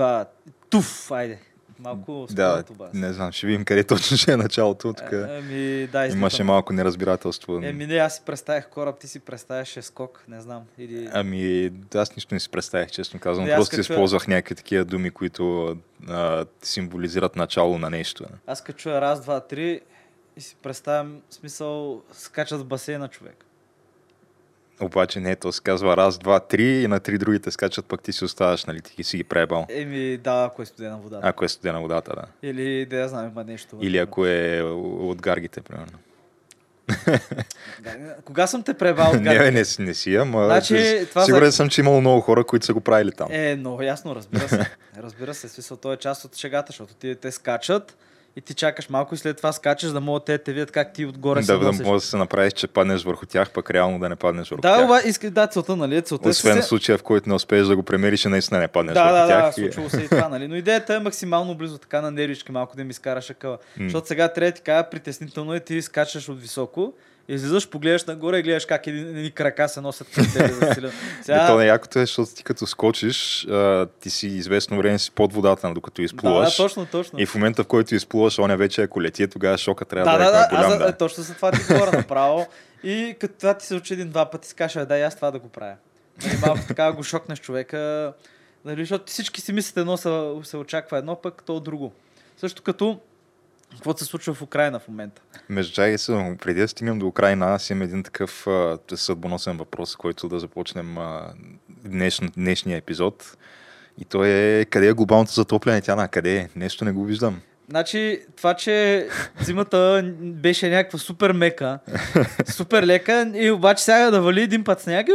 Два. Туф, айде. Малко Да, бас. не знам, ще видим къде точно ще е началото. Тук Ами, да, имаше малко неразбирателство. Еми, не, аз си представях кораб, ти си представяше скок, не знам. Или... Ами, аз нищо не си представях, честно казвам. Не, аз Просто като използвах някакви такива думи, които а, символизират начало на нещо. Аз като чуя раз, два, три и си представям, смисъл, скачат в басейна човек. Обаче не, то се казва раз, два, три и на три другите скачат, пък ти си оставаш, нали, ти си ги пребал. Еми, да, ако е студена вода. Ако е студена водата, да. Или, да я знам, има нещо. Или ако е от гаргите, примерно. Не, кога съм те пребал? не, не, си- не си, ама Значи, това сигурен за- съм, че имало много хора, които са го правили там. Е, много ясно, разбира се. Разбира се, смисъл, то е част от шегата, защото ти, те скачат и ти чакаш малко и след това скачаш, да могат те да те видят как ти отгоре се да, да носиш. може да се направиш, че паднеш върху тях, пък реално да не паднеш върху Да, тях. оба, иска, да, целта, нали? Целта е Освен се- случая, в който не успееш да го премериш наистина не паднеш Да, върху да, да, тях. и- случвало се и това, нали? Но идеята е максимално близо, така на нервички, малко да ми изкараш акъла. Защото сега трябва да ти кажа, притеснително е, ти скачаш от високо, излизаш, погледаш нагоре и гледаш как един, едни крака се носят към тебе за силен. Сега... То не якото е, защото ти като скочиш, а, ти си известно време си под водата, нали, докато да, да, изплуваш. точно, точно. и в момента, в който изплуваш, оня вече ако лети, тогава шока трябва да, да, да, да, е голям. аз, да. е, точно за това ти говоря направо. И като това ти се учи един-два пъти, си кажеш, «Е, да, и аз това да го правя. Нали, малко така го шокнеш човека, нали, защото всички си мислят едно, се, се очаква едно, пък то друго. Също като какво се случва в Украина в момента. Между чай преди да стигнем до Украина, аз имам един такъв а, съдбоносен въпрос, който да започнем а, днеш, днешния епизод. И той е къде е глобалното затопляне? Тя на къде е? Нещо не го виждам. Значи, това, че зимата беше някаква супер мека, супер лека, и обаче сега да вали един път сняг.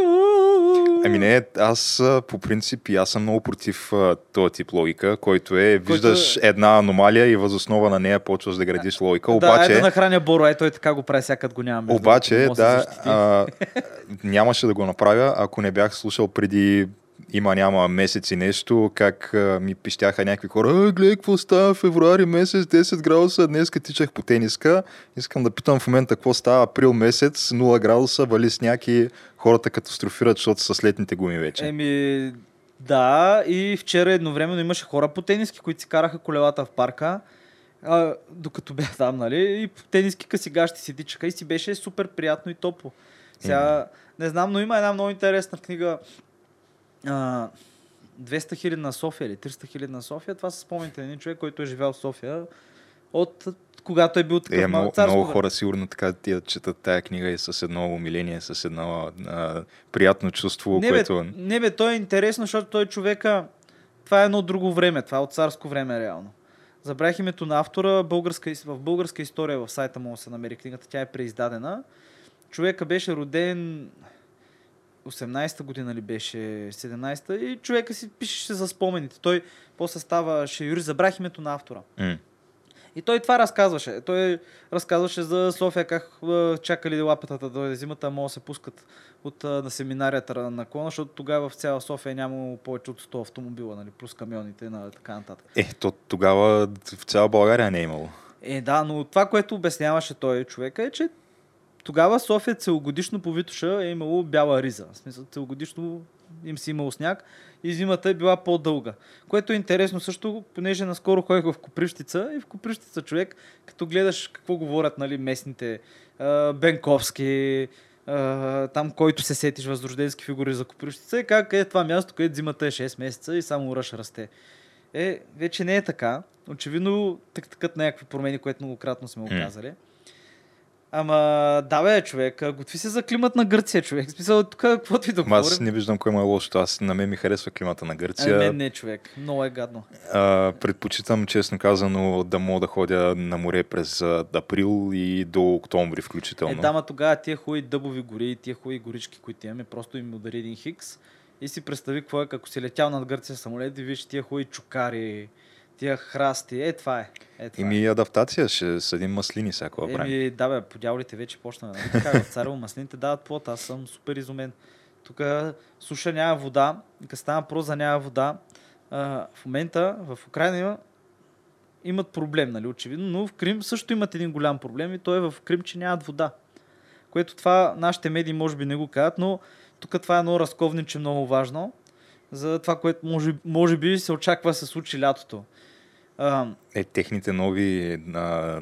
Ами не, аз по принцип и аз съм много против този тип логика, който е, виждаш една аномалия и възоснова на нея почваш да градиш логика. Да, Обаче, е да нахраня Боро, е той така го прави, сега го няма. между Обаче, да, а, нямаше да го направя, ако не бях слушал преди има няма месеци нещо, как а, ми пищяха някакви хора, а, гледай какво става в февруари месец, 10 градуса, днес тичах по тениска. Искам да питам в момента какво става април месец, 0 градуса, вали сняг и хората катастрофират, защото са летните гуми вече. Еми, да, и вчера едновременно имаше хора по тениски, които си караха колелата в парка, а, докато бях там, нали, и тениски късигащи си тичаха и си беше супер приятно и топло. Сега, не знам, но има една много интересна книга, а, 200 хиляди на София или 300 хиляди на София. Това са спомените на един човек, който е живял в София от когато е бил такъв Е, мал- много, царско много време. хора сигурно така ти я четат тая книга и с едно умиление, с едно а, приятно чувство, Не бе, което... не бе, то е интересно, защото той човека... Това е едно друго време, това е от царско време реално. Забравих името на автора, българска, в българска история в сайта му се намери книгата, тя е преиздадена. Човека беше роден 18-та година ли беше, 17-та и човека си пишеше за спомените. Той после ставаше юрист, забравих името на автора. М. И той това разказваше. Той разказваше за София, как чакали лапетата да дойде зимата, могат да се пускат от, на семинарията на клона, защото тогава в цяла София няма повече от 100 автомобила, нали, плюс камионите на така нататък. Е, то тогава в цяла България не е имало. Е, да, но това, което обясняваше той човека е, че тогава София целогодишно по Витуша е имало бяла риза. В смисъл, целогодишно им си имало сняг и зимата е била по-дълга. Което е интересно също, понеже наскоро ходих в Копривщица и в Копривщица човек, като гледаш какво говорят нали, местните, Бенковски, там който се сетиш възрожденски фигури за Копривщица и как е това място, където зимата е 6 месеца и само ръж расте. Е, вече не е така. Очевидно, так такът някакви промени, което многократно сме го М. казали. Ама, да бе, човек, а, готви се за климат на Гърция, човек. Смисъл, тук, каквото и да Ама Аз говорим. не виждам му е лошото. Аз на мен ми харесва климата на А, Гърция. мен не, човек. Много е гадно. А, предпочитам, честно казано, да мога да ходя на море през а, април и до октомври Е, включително. дама тогава тия хубави дъбови гори и тия хубави горички, които имаме, просто им удари един хикс. И си представи какво е, ако си летял над Гърция самолет и виж тия хубави чукари, тия храсти. Е, това е. Е, това е. Ими адаптация, ще съдим маслини всяко време. Еми, да бе, по дяволите вече почна. Нали? Така, в Царево маслините дават плод, аз съм супер изумен. Тук суша няма вода, като става въпрос за няма вода, а, в момента в Украина има, имат проблем, нали, очевидно, но в Крим също имат един голям проблем и то е в Крим, че нямат вода. Което това нашите медии може би не го казват, но тук това е едно разковниче много важно за това, което може, може би се очаква се случи лятото. А, Е, техните нови, а,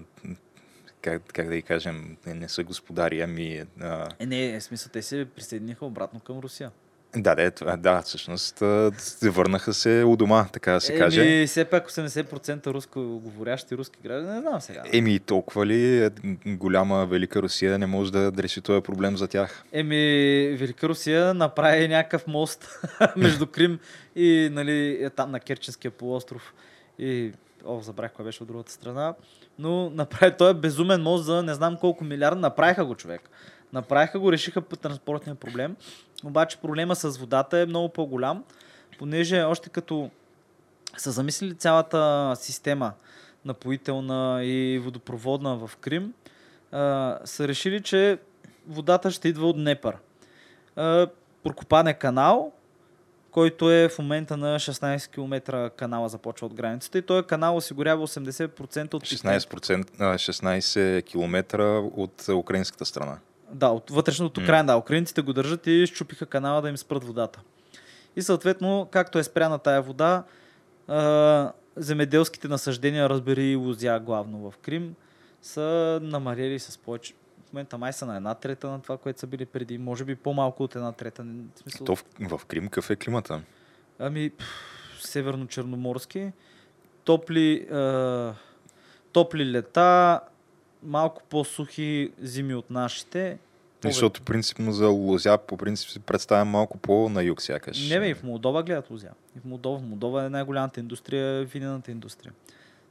как, как да ги кажем, не, са господари, ами... А, е, не, е смисъл, те се присъединиха обратно към Русия. Да, да, това- да, всъщност се върнаха се у дома, така да се каже. Еми, все пак 80% руско говорящи руски граждани, не знам сега. Еми, толкова ли е голяма Велика Русия не може да реши този проблем за тях? Еми, Велика Русия направи някакъв мост между Крим и нали, е там на Керченския полуостров. И, о, забрах кой беше от другата страна. Но направи той е безумен мост за не знам колко милиарда. Направиха го човек. Направиха го, решиха по транспортния проблем. Обаче проблема с водата е много по-голям, понеже още като са замислили цялата система напоителна и водопроводна в Крим, са решили, че водата ще идва от Днепър. А, Прокопан е канал, който е в момента на 16 км канала започва от границата и този канал осигурява 80% от питейната 16%, а, 16 км от украинската страна. Да, от вътрешното М. край, да. Украинците го държат и щупиха канала да им спрат водата. И съответно, както е спряна тая вода, а, земеделските насъждения, разбери и лузя главно в Крим, са намалели с повече. В момента май са на една трета на това, което са били преди. Може би по-малко от една трета. В смисъл, То в, в Крим какъв е климата? Ами, северно-черноморски, топли, е, топли лета, малко по-сухи зими от нашите. Повече. Защото принципно за лозя по принцип се представя малко по-на юг сякаш. Не бе, и в Молдова гледат лузя. И в Молдова. В Молдова е най-голямата индустрия, винената индустрия.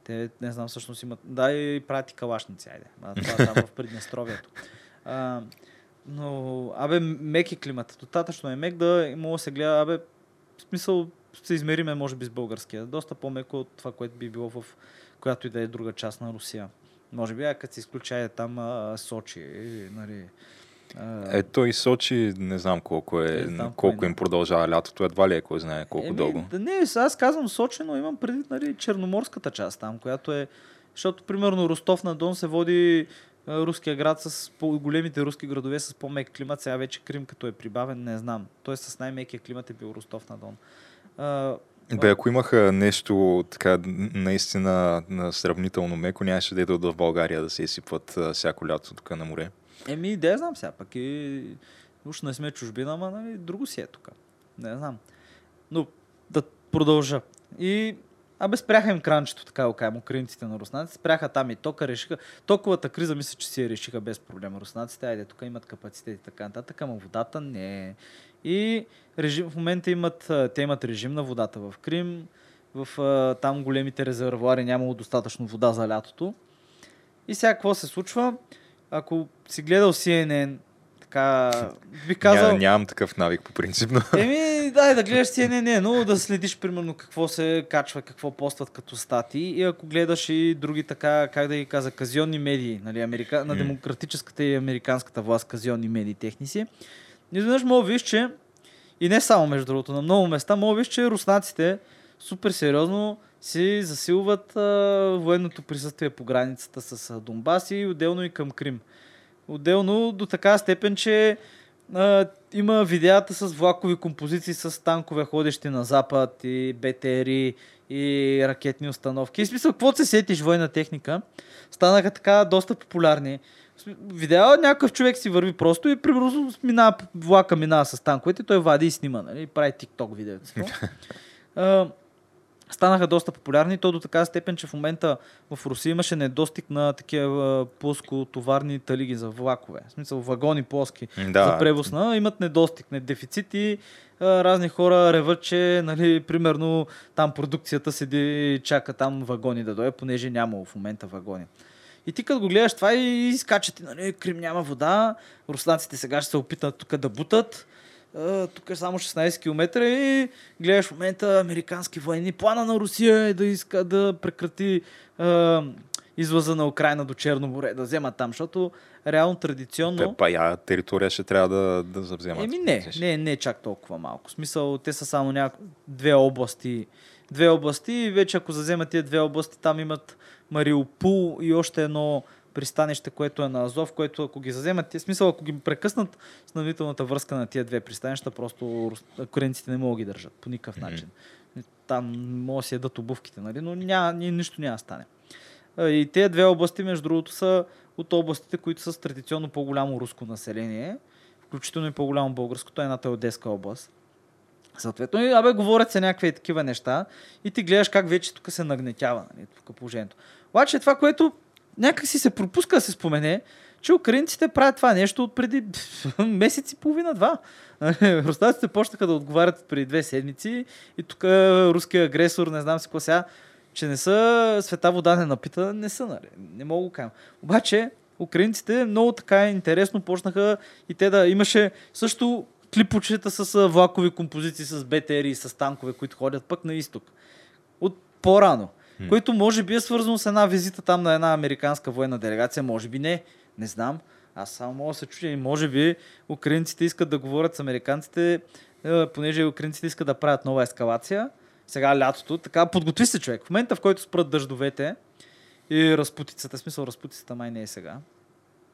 Те, не знам, всъщност имат... Да, и правят и калашници, айде. А, това е там в Приднестровието. А, но, абе, мек е климата. Достатъчно е мек да мога да се гледа, абе, в смисъл се измериме, може би, с българския. Доста по-меко от това, което би било в която и да е друга част на Русия. Може би, а като се изключа е там а, Сочи, нали... Ето и Сочи, не знам колко е, Не знам колко кой им продължава лятото, едва ли е кой знае колко Еми, дълго. Да, не, аз казвам Сочи, но имам предвид нали, черноморската част там, която е... Защото, примерно, Ростов на Дон се води руския град с големите руски градове с по-мек климат. Сега вече Крим, като е прибавен, не знам. Той с най-мекия климат е бил Ростов на Дон. Бе, ако имаха нещо така наистина на сравнително меко, нямаше да идват в България да се изсипват всяко лято тук на море. Еми, да я знам сега, пък и... Уж не сме чужбина, ама нали, друго си е тук. Не знам. Но да продължа. И Абе, спряха им кранчето, така го кажем, украинците на руснаците. Спряха там и тока, решиха. Токовата криза мисля, че си я решиха без проблем руснаците. Айде, тук имат капацитет и така нататък, ама водата не е. И режим, в момента имат, те имат режим на водата в Крим. В там големите резервуари нямало достатъчно вода за лятото. И сега какво се случва? Ако си гледал CNN, така, би казал... Ня, нямам такъв навик по принцип, но... Еми, дай да гледаш CNN, но да следиш примерно какво се качва, какво постват като стати и ако гледаш и други така, как да ги каза, казионни медии, нали, Америка... на М. демократическата и американската власт, казионни медии техни си, изведнъж мога виж, че и не само между другото, на много места, мога виж, че руснаците супер сериозно си засилват а, военното присъствие по границата с а, Донбас и отделно и към Крим. Отделно до така степен, че а, има видеята с влакови композиции с танкове ходещи на запад и БТРи и ракетни установки. И смисъл, какво се сетиш военна техника, станаха така доста популярни. В смисъл, Видео някакъв човек си върви просто и примерно минава, влака минава с танковете, той вади и снима, нали, прави тикток видеото. А, станаха доста популярни, то до така степен, че в момента в Русия имаше недостиг на такива плоскотоварни талиги за влакове. В смисъл вагони плоски Да. за превоз на имат недостиг, не дефицит и а, разни хора реват, че нали, примерно там продукцията седи и чака там вагони да дойде, понеже няма в момента вагони. И ти като го гледаш това и скачат, и, нали, Крим няма вода, руснаците сега ще се опитат тук да бутат, тук е само 16 км и гледаш в момента американски военни. Плана на Русия е да иска да прекрати а, излъза на Украина до Черно море, да вземат там, защото реално традиционно... Те пая територия ще трябва да, да завземат. Еми не, не, не чак толкова малко. В смисъл, те са само няко... две области. Две области и вече ако заземат тия две области, там имат Мариупул и още едно пристанище, което е на Азов, което ако ги заземат, те, смисъл, ако ги прекъснат снабдителната връзка на тия две пристанища, просто коренците не могат да ги държат по никакъв начин. Там могат да си ядат обувките, нали? но ня, ни, нищо няма да стане. И тези две области, между другото, са от областите, които са с традиционно по-голямо руско население, включително и по-голямо българското, едната е Одеска област. Съответно, и, абе, говорят се някакви такива неща и ти гледаш как вече тук се нагнетява нали, тук положението. Обаче това, което някак си се пропуска да се спомене, че украинците правят това нещо от преди месец и половина-два. Руснаците почнаха да отговарят преди две седмици и тук руския агресор, не знам си какво сега, че не са света вода не напита, не са, нали? Не мога го кажа. Обаче, украинците много така интересно почнаха и те да имаше също клипочета с а, влакови композиции, с БТР и с танкове, които ходят пък на изток. От по-рано. М. Което може би е свързано с една визита там на една американска военна делегация, може би не. Не знам. Аз само мога да се чудя и може би украинците искат да говорят с американците, е, понеже украинците искат да правят нова ескалация. Сега лятото, така подготви се човек. В момента, в който спрат дъждовете и разпутицата, смисъл разпутицата май не е сега.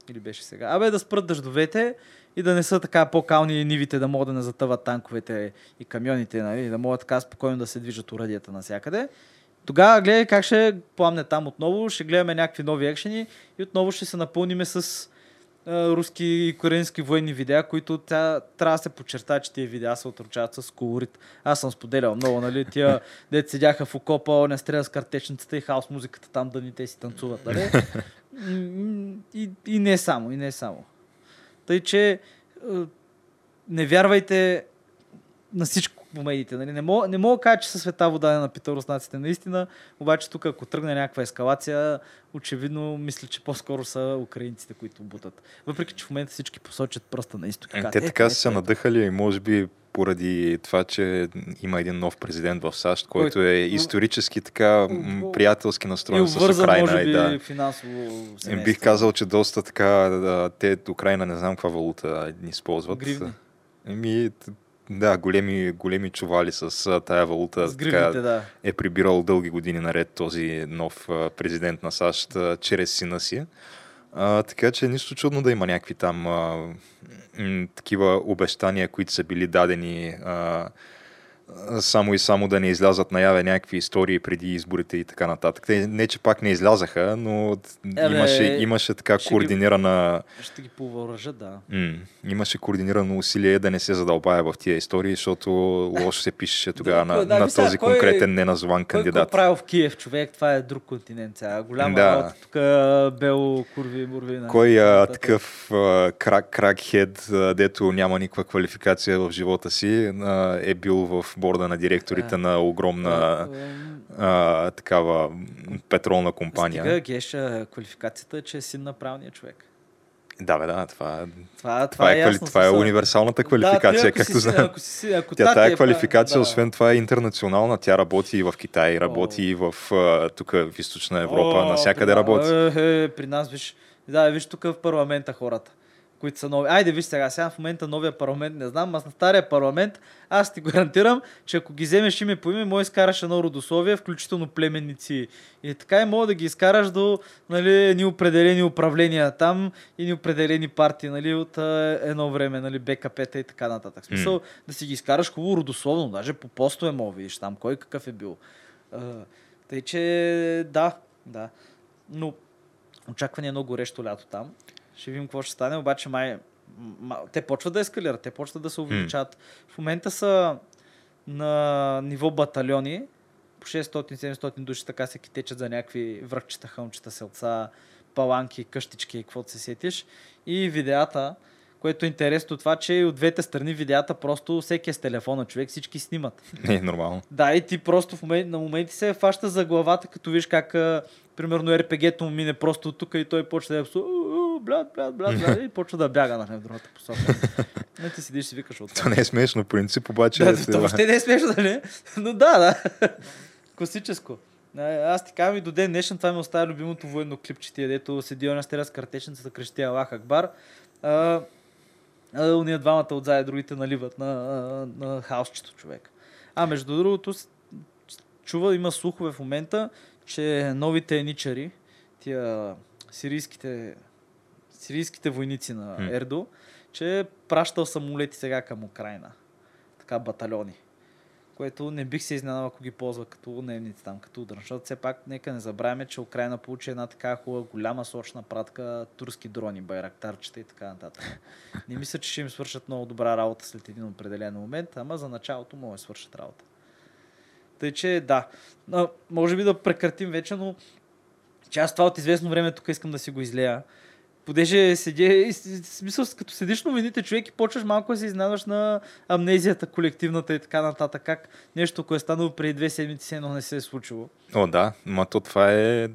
Или беше сега. Абе да спрат дъждовете и да не са така по-кални нивите, да могат да не затъват танковете и камионите, нали, да могат така спокойно да се движат урадията навсякъде. Тогава гледай как ще пламне там отново, ще гледаме някакви нови екшени и отново ще се напълниме с а, руски и корейски военни видеа, които тя, трябва да се подчерта, че тия видеа се отручават с колорит. Аз съм споделял много, нали, тия дет седяха в окопа, не стреля с картечницата и хаос музиката там, да ни те си танцуват, нали? И, и не само, и не само. Тъй, че не вярвайте на всичко по медиите. Нали? Не, мога, не мога да кажа, че със света вода не напита руснаците наистина, обаче тук ако тръгне някаква ескалация, очевидно мисля, че по-скоро са украинците, които бутат. Въпреки, че в момента всички посочат пръста на изток. и Е, Те «Ето, така са се ето». надъхали и може би поради това, че има един нов президент в САЩ, който е исторически така приятелски И настроен с Украина. може и би, да. финансово Е, семейство. Бих казал, че доста така, да, те Украина не знам каква валута използват. Гривни. Еми, т- да, големи, големи чували с тая валута. С гривните, така, да. е прибирал дълги години наред този нов президент на САЩ чрез сина си. А, така че нищо чудно да има някакви там а, м, такива обещания, които са били дадени а, само и само да не излязат наяве някакви истории преди изборите и така нататък. Те не, че пак не излязаха, но Абе, имаше, имаше така ще ги- координирана Ще ги повъоръжат, да. М, имаше координирано усилие да не се задълбая в тия истории, защото лошо се пишеше тогава Да, на, да, на сега, този кой- конкретен неназван Кой кандидат. правил в Киев, човек? Това е друг континент сега. Голяма Да. работа. Тук бело курви, мурви. нали? Кой а, такъв а, крак, кракхед, а, дето няма никаква квалификация в живота си, а, е бил в борда на директорите Да. на огромна а, такава петролна компания. Стига, Геш, а, квалификацията е, че е син на правния човек. Да, бе, да, това, Това, това, е, квали... ясно, това е универсалната Да, квалификация, ти, ако както си, знам. Ако си, ако Тя тая е квалификация, прав- освен това, е интернационална. Тя работи и в Китай, работи и в тук в източна Европа, О, навсякъде при- работи. Е, е, при нас, виж, да, виж тук в парламента хората, които са нови. Айде, виж сега, сега в момента новия парламент, не знам, аз на стария парламент, аз ти гарантирам, че ако ги вземеш име по име, може изкараш едно родословие, включително племенници. И така и мога да ги изкараш до нали, ни определени управления там и ни определени партии нали, от а, едно време, нали, БКП-та и така нататък. Смисъл да си ги изкараш хубаво родословно, даже по постове мога видиш там кой какъв е бил. А, тъй, че да, да. Но очакване е много горещо лято там. Ще видим какво ще стане, обаче май... ма- те почват да ескалират, те почват да се увеличават. В момента са на ниво батальони, по 600-700 души така се китечат за някакви връхчета, хълмчета, селца, паланки, къщички, каквото се сетиш. И видеята, което е интересно това, че от двете страни видеята просто всеки е с телефона, човек, всички снимат. Не е нормално. Да, и ти просто в момент, на моменти се фаща за главата, като виж как, примерно, РПГ-то му мине просто от тук и той почва да е псу, блядь, блядь, блядь, блядь, и почва да бяга на в другата посока. Не ти седиш и викаш от Това не е смешно, принцип, обаче. да, е, това въобще не е смешно, нали? Но да, да. Класическо. Аз ти казвам и до ден днешен това ми оставя любимото военно клипче, дето седи оня стера с картечницата, крещи Аллах Акбар. А, уния двамата отзад, другите наливат на, на, на хаосчето човек. А между другото, чува, има слухове в момента, че новите еничари, тия сирийските, сирийските войници на. Ердо, че е пращал самолети сега към Украина. Така батальони. Което не бих се изненадал, ако ги ползва като наемници там, като удар. Защото все пак нека не забравяме, че Украина получи една така хубава, голяма сочна пратка турски дрони, байрактарчета и така нататък. Не мисля, че ще им свършат много добра работа след един определен момент, ама за началото могат да свършат работа. Тъй, че да. А, може би да прекратим вече, но аз това от известно време тук искам да си го излея. Понеже седи, смисъл, като седиш новините, човек и почваш малко да се изненадваш на амнезията колективната и така нататък. Как нещо, което е станало преди две седмици, все едно не се е случило. О, да, ма то това е...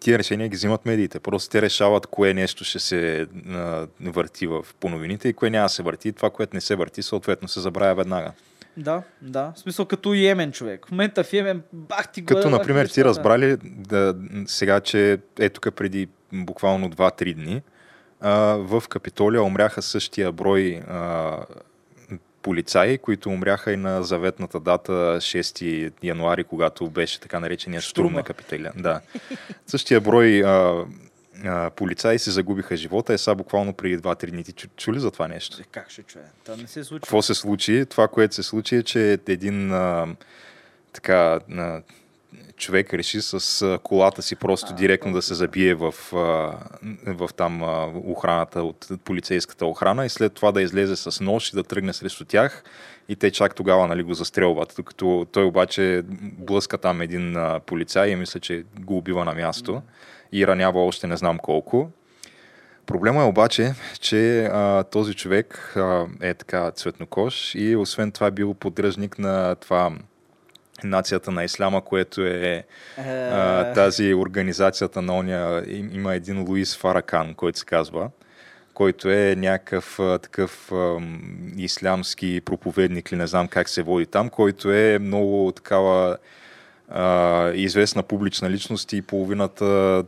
Тия решения ги взимат медиите. Просто те решават кое нещо ще се а, върти в по новините и кое няма да се върти. Това, което не се върти, съответно се забравя веднага. Да, да. В смисъл като Йемен човек. В момента в Йемен бах ти го Като, бах например, ти разбрали да, сега, че е тук преди буквално 2-3 дни, а, в Капитолия умряха същия брой а, полицаи, които умряха и на заветната дата 6 януари, когато беше така наречения штурм Штурма. на Капитолия. Да. Същия брой а, а, полицаи си загубиха живота, е сега буквално преди 2-3 дни. Ти чу, чули за това нещо? Е, Как ще чуе? Това не се случва. Какво се случи? Това, което се случи е, че един а, така а, човек реши с колата си просто директно да се забие в, в там охраната от полицейската охрана и след това да излезе с нож и да тръгне срещу тях. И те чак тогава нали, го застрелват, докато той обаче блъска там един полицай и мисля, че го убива на място и ранява още не знам колко. Проблема е обаче, че а, този човек а, е така цветнокош и освен това бил поддръжник на това нацията на исляма, което е а, Е, тази организацията на оня, им- има един Луис Фаракан, който се казва, който е някакъв а, такъв ислямски проповедник, или не знам как се води там, който е много такава а, известна публична личност и половината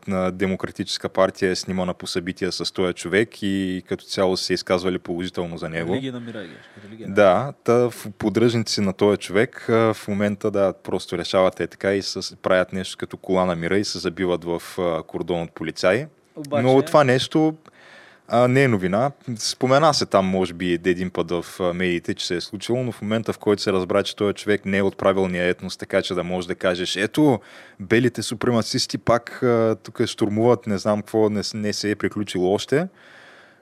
на Демократическа партия е снимана по събития с този човек и като цяло се изказвали положително за него. Религия ги. Религия Да, та в поддръжници на този човек в момента да, просто решават е така и с, правят нещо като кола на мира и се забиват в кордон от полицаи. Обаче, Но това нещо а, не е новина. Спомена се там, може би, един път в медиите, че се е случило, но в момента, в който се разбра, че този човек не е от правилния етнос, така че да можеш да кажеш, ето, белите супремацисти пак тук штурмуват, не знам какво, не, не се е приключило още,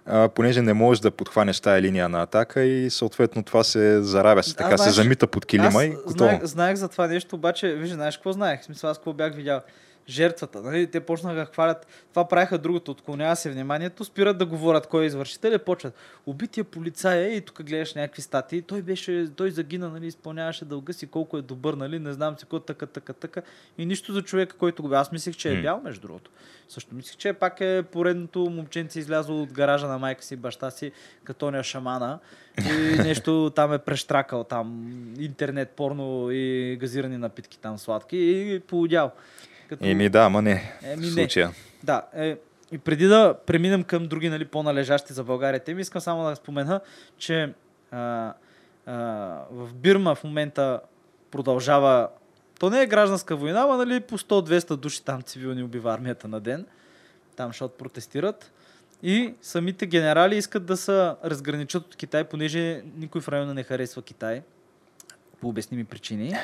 а, понеже не можеш да подхванеш тая линия на атака и съответно това се заравя, се, така се знаеш, замита под килима аз и готово. знаех, знаех за това нещо, обаче, виж, знаеш какво знаех? Смисъл, аз какво бях видял? Жертвата, нали? Те почнаха да хвалят. Това правиха другото, отклонява се вниманието, спират да говорят кой е извършител и почват. Убития полицай е и тук гледаш някакви статии. Той беше, той загина, нали, изпълняваше дълга си, колко е добър, нали, не знам си какво, така, така, така. И нищо за човека, който го Аз мислех, че е бял, между другото. Също мислех, че пак е поредното момченце излязло от гаража на майка си баща си, като оня шамана. И нещо там е прещракал там интернет, порно и газирани напитки там сладки и поудял. Като... Еми да, ама не, Еми, в не. случая. Да, е, и преди да преминем към други нали, по-належащи за България теми, искам само да спомена, че а, а, в Бирма в момента продължава то не е гражданска война, но нали, по 100-200 души там цивилни убива армията на ден. Там, защото протестират. И самите генерали искат да се разграничат от Китай, понеже никой в района не харесва Китай. По обясними причини.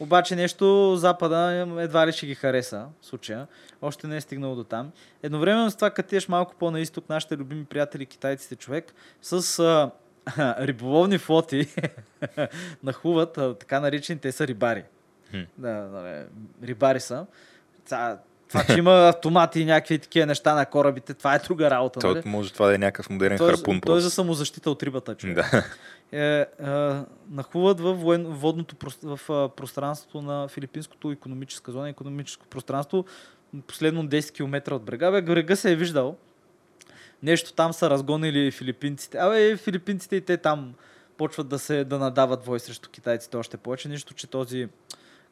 Обаче нещо Запада едва ли ще ги хареса в случая. Още не е стигнало до там. Едновременно с това, като тиеш малко по-на изток, нашите любими приятели китайците човек, с а, риболовни флоти нахуват, а, така наречени, те са рибари. Хм. Да, да, рибари са. Това, че има автомати и някакви такива неща на корабите, това е друга работа. То, Нали? може това да е някакъв модерен Той, е- харпун той е за самозащита от рибата, човек. Да. Е, е, нахуват във воен, водното в пространството на филипинското економическа зона, економическо пространство, последно 10 км от брега. Бе, брега се е виждал. Нещо там са разгонили филипинците. Абе, филипинците и те там почват да се да надават вой срещу китайците още повече. Нищо, че този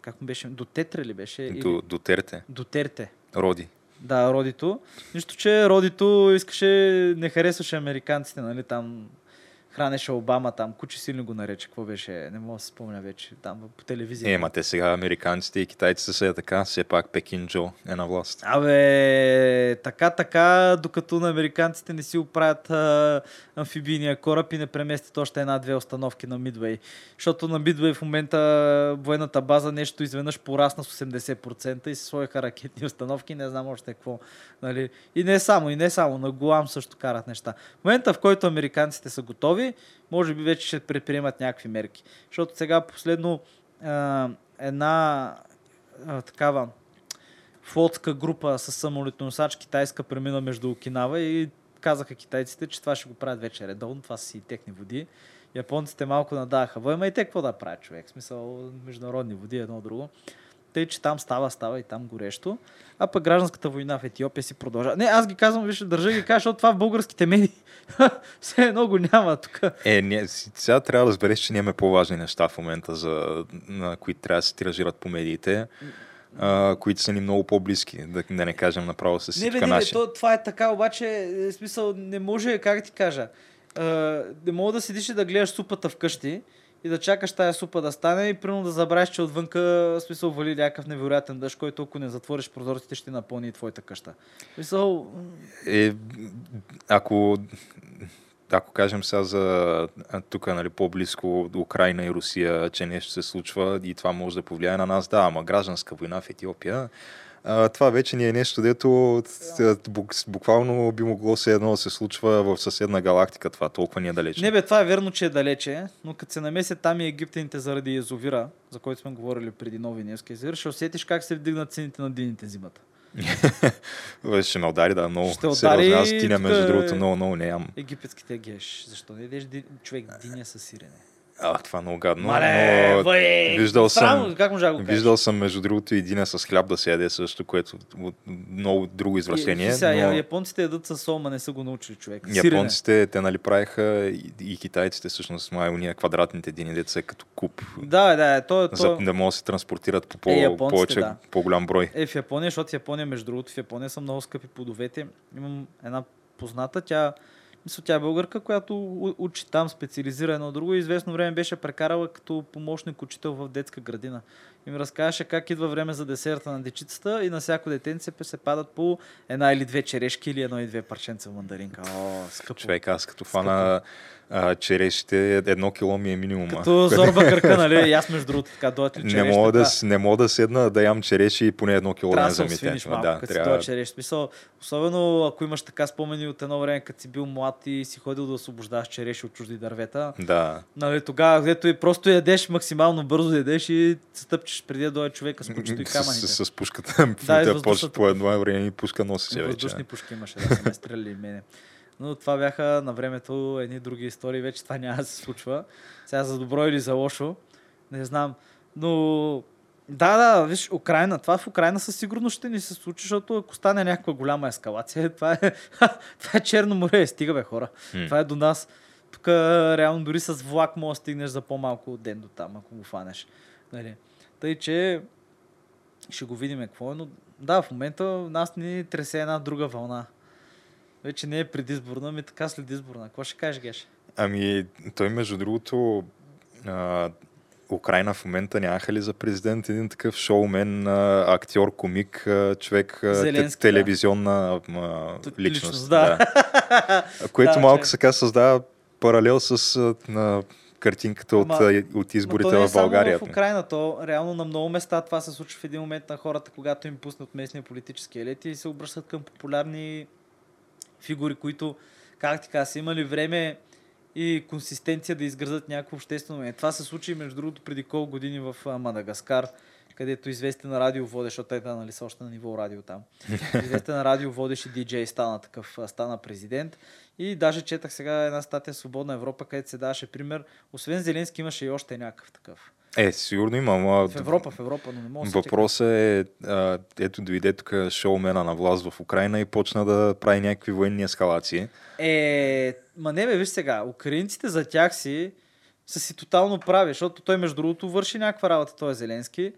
как му беше? Дотетре ли беше? До, до терте. Дотерте. Роди. Да, Родито. Нищо, че Родито искаше, не харесваше американците, нали, там хранеше Обама, там куче силно го нарече, какво беше, не мога да се спомня вече, там по телевизия. Е, ма те сега американците и китайците са така, все пак Пекин Джо е на власт. Абе, така, така, докато на американците не си оправят а, амфибийния кораб и не преместят още една-две установки на Мидвей. Защото на Мидвей в момента военната база нещо изведнъж порасна с 80% и се сложиха ракетни установки, не знам още какво. Нали? И не само, и не само, на Гуам също карат неща. В момента, в който американците са готови, може би вече ще предприемат някакви мерки. Защото сега последно а, една а, такава флотска група с самолетоносач китайска премина между Окинава и казаха китайците, че това ще го правят вече редовно, това са си техни води. Японците малко надаха. Войма и те какво да правят човек? В смисъл международни води, едно друго. Тъй, че там става, става и там горещо. А пък гражданската война в Етиопия си продължава. Не, аз ги казвам, виж, държа ги кажа, защото това в българските медии все едно го няма тук. Е, не, сега трябва да разбереш, че нямаме по-важни неща в момента, за, на които трябва да се тиражират по медиите, а, които са ни много по-близки, да, да не кажем направо с Не, всичка бе, не, бе, наши. то, това е така, обаче, е, в смисъл, не може, как ти кажа, а, не мога да седиш и да гледаш супата вкъщи и да чакаш тая супа да стане и примерно да забравиш, че отвънка смисъл вали някакъв невероятен дъжд, който ако не затвориш прозорците, ще напълни и твоята къща. В смисъл, Е, ако, ако кажем сега за тук, нали, по-близко до Украина и Русия, че нещо се случва и това може да повлияе на нас, да, ама гражданска война в Етиопия, а, това вече не е нещо, дето буквално би могло се едно да се случва в съседна галактика, това толкова ни е далече. не бе, това е верно, че е далече, но като се намесят там и египтяните заради езовира, за който сме говорили преди нови Невски езер, ще усетиш как се вдигнат цените на дините зимата. Ще ме удари, да, много. Ще удари аз тук между другото, много, много нямам. Египетските геш. Защо не ядеш ди... човек диня с сирене? А, това е много гадно. Мале, но бе, виждал съм, как можа да го виждал съм, между другото, и с хляб да се яде също, което от много друго извращение. И, сега, но... Японците ядат със сол, ма не са го научили човек. Сирене. Японците, те нали правиха и, и китайците всъщност май уния квадратните дини, деца като куп, Да, да, то, то... за да могат да се транспортират по, по Е, повече, да. по-голям брой. Е, в Япония, защото в Япония, между другото, в Япония са много скъпи плодовете. Имам една позната, тя, мисля, тя е българка, която учи там, специализира едно друго и известно време беше прекарала като помощник учител в детска градина. И ми разказваше как идва време за десерта на дечицата и на всяко детенце се падат по една или две черешки или едно и две парченца мандаринка. О, скъпо. Човек, аз като фана а, черешите, едно кило ми е минимум. Като зорба кръка, нали? И аз между другото така дойдат ли Не мога, да, с- не мога да седна да ям череши и поне едно кило да Трябва не да се замите. освиниш малко, да, като си трябва... този череш. Смисъл, особено ако имаш така спомени от едно време, като си бил млад и си ходил да освобождаваш череши от чужди дървета. Да. Нали, тогава, където и просто ядеш максимално бързо, ядеш и се стъпчеш преди да дойде човека с кучето и С, камъните. с, с пушката. Да, Да, по едно време и пушка носи се вече. Въздушни пушки имаше, да са ме стреляли мене. Но това бяха на времето едни други истории, вече това няма да се случва. Сега за добро или за лошо, не знам. Но да, да, виж, Украина, това в Украина със сигурност ще ни се случи, защото ако стане някаква голяма ескалация, това е, това е Черно море, стига бе хора. М. Това е до нас. Тук реално дори с влак може да стигнеш за по-малко от ден до там, ако го фанеш. Нали? Тъй, че ще го видим какво е, но да, в момента нас ни тресе една друга вълна. Вече не е предизборна, ми така след изборна. Какво ще кажеш, Геш? Ами, той между другото, а, Украина в момента нямаха ли за президент един такъв шоумен, а, актьор, комик, а, човек, а, те, Зеленски, да. телевизионна а, личност. личност, да. Което Да, малко че- сега създава паралел с а, на картинката от, Ама- от Но изборите то не е в България. Само в Украина, то реално на много места това се случва в един момент на хората, когато им пуснат местния политически елити и се обръщат към популярни фигури, които, как ти кажа, са имали време и консистенция да изградат някакво обществено мнение. Това се случи, между другото, преди колко години в а, Мадагаскар. където известен на радио водещ, защото те нали, са още на ниво радио там. известен на радио водещ и диджей стана такъв, стана президент. И даже четах сега една статия Свободна Европа, където се даваше пример. Освен Зеленски имаше и още някакъв такъв. Е, сигурно има, ама... В Европа, в Европа, но не мога сетя Въпросът е, а, ето дойде тук шоумена на власт в Украина и почна да прави някакви военни ескалации. Е, ма не бе, виж сега, украинците за тях си са си тотално прави, защото той между другото върши някаква работа, той е Зеленски.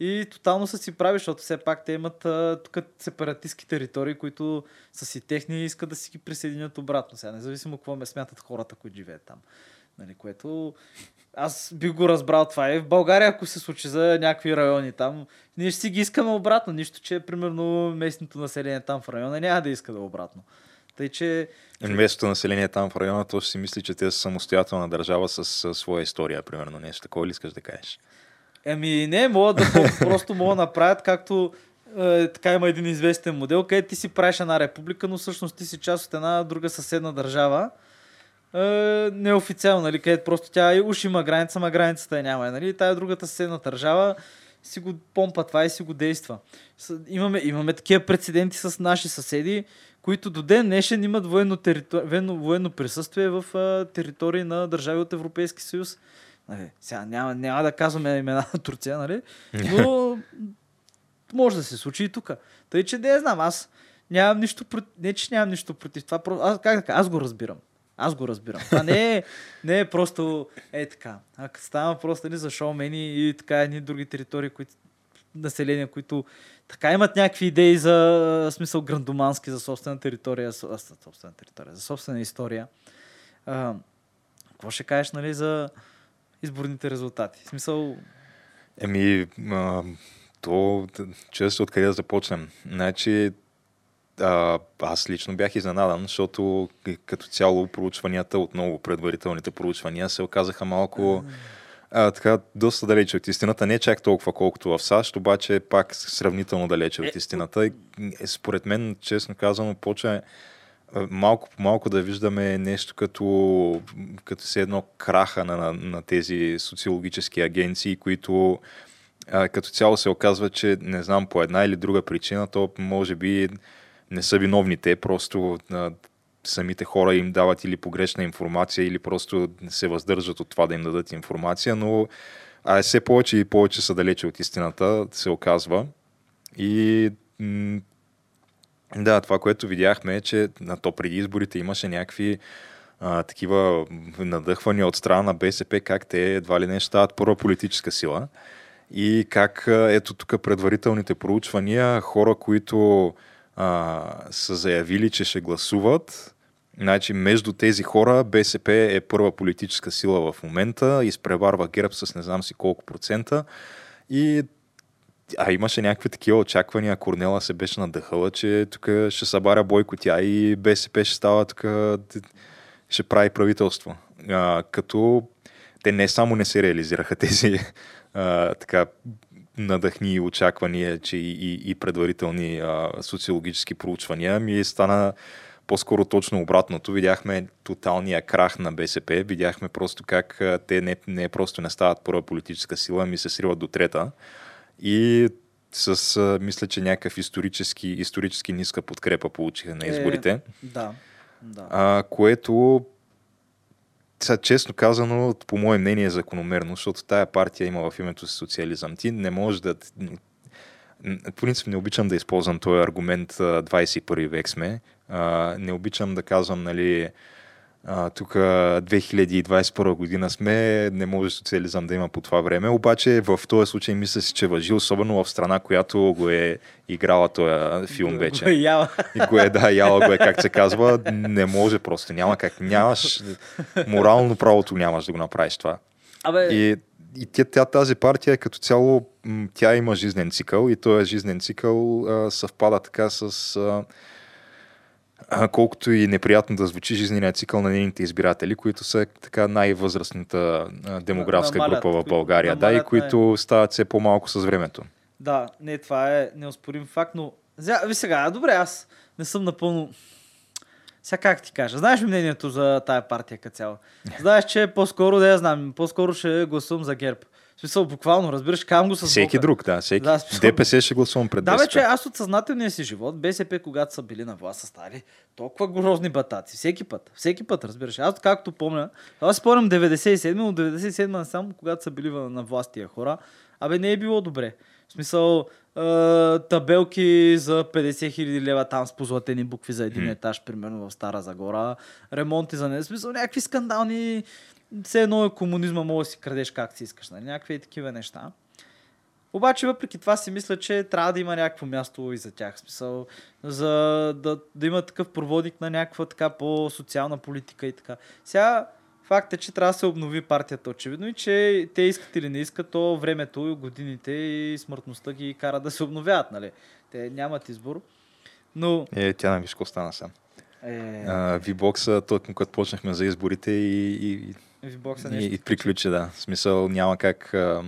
И тотално са си прави, защото все пак те имат а, тук сепаратистски територии, които са си техни и искат да си ги присъединят обратно. Сега, независимо какво ме смятат хората, които живеят там. Нали, което аз бих го разбрал това. И в България, ако се случи за някакви райони там, ние ще си ги искаме обратно. Нищо, че примерно местното население там в района няма да иска да е обратно. Тъй, че Местното население там в района, то си мисли, че те са самостоятелна държава с, своя история, примерно. Нещо такова ли искаш да кажеш? Ами не, могат да просто могат да направят както е, така има един известен модел, където ти си правиш една република, но всъщност ти си част от една друга съседна държава. Е, неофициално, нали, където просто тя и уж има граница, ма границата я няма. Нали, тая другата съседна държава си го помпа това и си го действа. Имаме, имаме такива прецеденти с наши съседи, които до ден днешен имат военно, територи... военно, военно присъствие в а, територии на държави от Европейски съюз. Нали, сега няма, няма да казваме имена на Турция, нали? но може да се случи и тук. Тъй, че я знам, аз нямам нищо против, не, че нямам нищо против това, аз, как да кажа, аз го разбирам. Аз го разбирам. Това не е, не е просто е така. А става просто нали, за шоумени и така едни други територии, които населения, които така имат някакви идеи за смисъл грандомански за собствена територия, за собствена територия, за собствена история. А, какво ще кажеш, нали, за изборните резултати? В смисъл, Еми, а, то често откъде да започнем. Значи, а, аз лично бях изненадан, защото като цяло проучванията, отново предварителните проучвания, се оказаха малко а, така, доста далече от истината. Не чак толкова колкото в САЩ, обаче пак сравнително далече от Е, истината. И, е, според мен, честно казано, почва а, малко по малко да виждаме нещо като, като се едно краха на, на, на тези социологически агенции, които а, като цяло се оказва, че не знам по една или друга причина, то може би не са виновни те, просто а, самите хора им дават или погрешна информация, или просто се въздържат от това да им дадат информация, но а, все повече и повече са далече от истината, се оказва. И да, това, което видяхме е, че на то преди изборите имаше някакви а, такива надъхвания от страна на БСП, как те едва ли не стават първа политическа сила. И как ето тук предварителните проучвания, хора, които а, са заявили, че ще гласуват, значи между тези хора БСП е първа политическа сила в момента, изпреварва ГЕРБ с не знам си колко процента и а имаше някакви такива очаквания. Корнела се беше надъхала, че тук ще събаря Бойко тя и БСП ще става тук, ще прави правителство. А, като те не само не се реализираха тези а, така надъхни очаквания, че и, и, и предварителни а, социологически проучвания, ми стана по-скоро точно обратното. Видяхме тоталния крах на БСП, видяхме просто как а, те не, не просто не стават първа политическа сила, ми се сриват до трета. И с, а, мисля, че някакъв исторически, исторически ниска подкрепа получиха на изборите. Е, да. да. А, което, сега, честно казано, по мое мнение е закономерно, защото тая партия има в името си социализъм. Ти не можеш да... По принцип не обичам да използвам този аргумент а, 21 век сме. Не обичам да казвам, нали, тук 2021 година сме, не може социализъм да има по това време, обаче в този случай мисля си, че въжи, особено в страна, която го е играла този филм вече. Го е яла. И го е, да, яла го е, как се казва, не може просто, няма как, нямаш, морално правото нямаш да го направиш това. Абе, И, и тя, тя, тази партия като цяло, тя има жизнен цикъл и този жизнен цикъл а, съвпада така с... А, а, колкото и неприятно да звучи жизненият цикъл на нейните избиратели, които са така най-възрастната демографска Намалят, група в България, да, и намалят които стават все по-малко с времето. Да, не, това е неоспорим факт, но... Ви сега, добре, аз не съм напълно... Сега как ти кажа? Знаеш ли мнението за тая партия като цяло? Знаеш, че по-скоро, да я знам, по-скоро ще гласувам за ГЕРБ. Смисъл, буквално, разбираш, кам го с Всеки друг, да. Всеки. Да, смисъл- ДПС ще гласувам пред Да, вече аз от съзнателния си живот, БСП, когато са били на власт, са стали толкова грозни батаци. Всеки път. Всеки път, разбираш. Аз както помня, аз спомням 97, но 97 насам, когато са били на власт тия хора, абе не е било добре. В смисъл, табелки за 50 хиляди лева там с позлатени букви за един етаж, примерно в Стара Загора, ремонти за не. В смисъл, някакви скандални, все едно е комунизма, може да си крадеш как си искаш, нали? някакви такива неща. Обаче, въпреки това си мисля, че трябва да има някакво място и за тях. Смисъл, за да, да има такъв проводник на някаква така по-социална политика и така. Сега, факт е, че трябва да се обнови партията, очевидно, и че те искат или не искат, то времето, годините и смъртността ги кара да се обновяват, нали? Те нямат избор. Но, Е, тя не виж стана сам. е, А, V-Box, точно като почнахме за изборите и, и, Вбокса и, нещо. и приключи, да. В смисъл няма как а,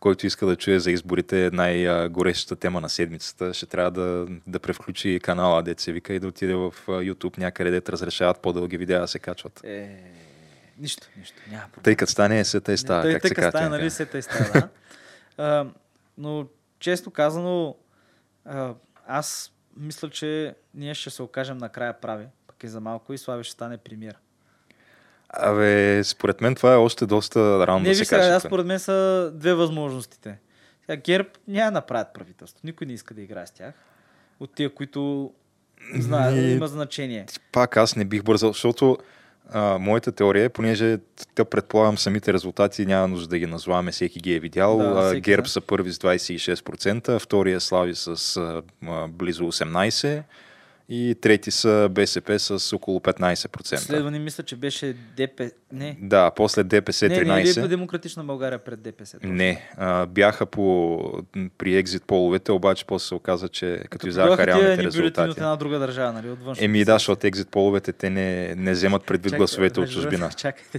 който иска да чуе за изборите най-горещата тема на седмицата, ще трябва да, да превключи канала, дет се вика, и да отиде в YouTube някъде, дет разрешават по-дълги видеа да се качват. Е, нищо, нищо. Няма проблем. Тъй като стане, се тъй става, Тъй, как тъй като стане, нали, се тъй става, да. а, но, често казано, а, аз мисля, че ние ще се окажем накрая прави, пък и за малко и Слави ще стане премиер. Абе, според мен това е още доста рано Не, да се каже. аз това. според мен са две възможностите. Сега ГЕРБ няма да направят правителство. Никой не иска да играе с тях. От тия, които знаят, Ми- има значение. Пак аз не бих бързал, защото а, моята теория е, понеже да предполагам самите резултати, няма нужда да ги назваваме, всеки ги е видял. Да, всеки, ГЕРБ да. са първи с 26%, втория Слави с а, близо 18% и трети са БСП с около 15%. Следване мисля, че беше ДПС. Не. Да, после ДПС Не, не е ли 13%. Демократична България пред ДПС? Не, а, бяха по, при екзит половете, обаче после се оказа, че като, тия реалните резултати. от една друга държава, нали? От външно. Еми да, защото екзит половете те не, не вземат предвид Чакай, гласовете от чужбина. Чакайте.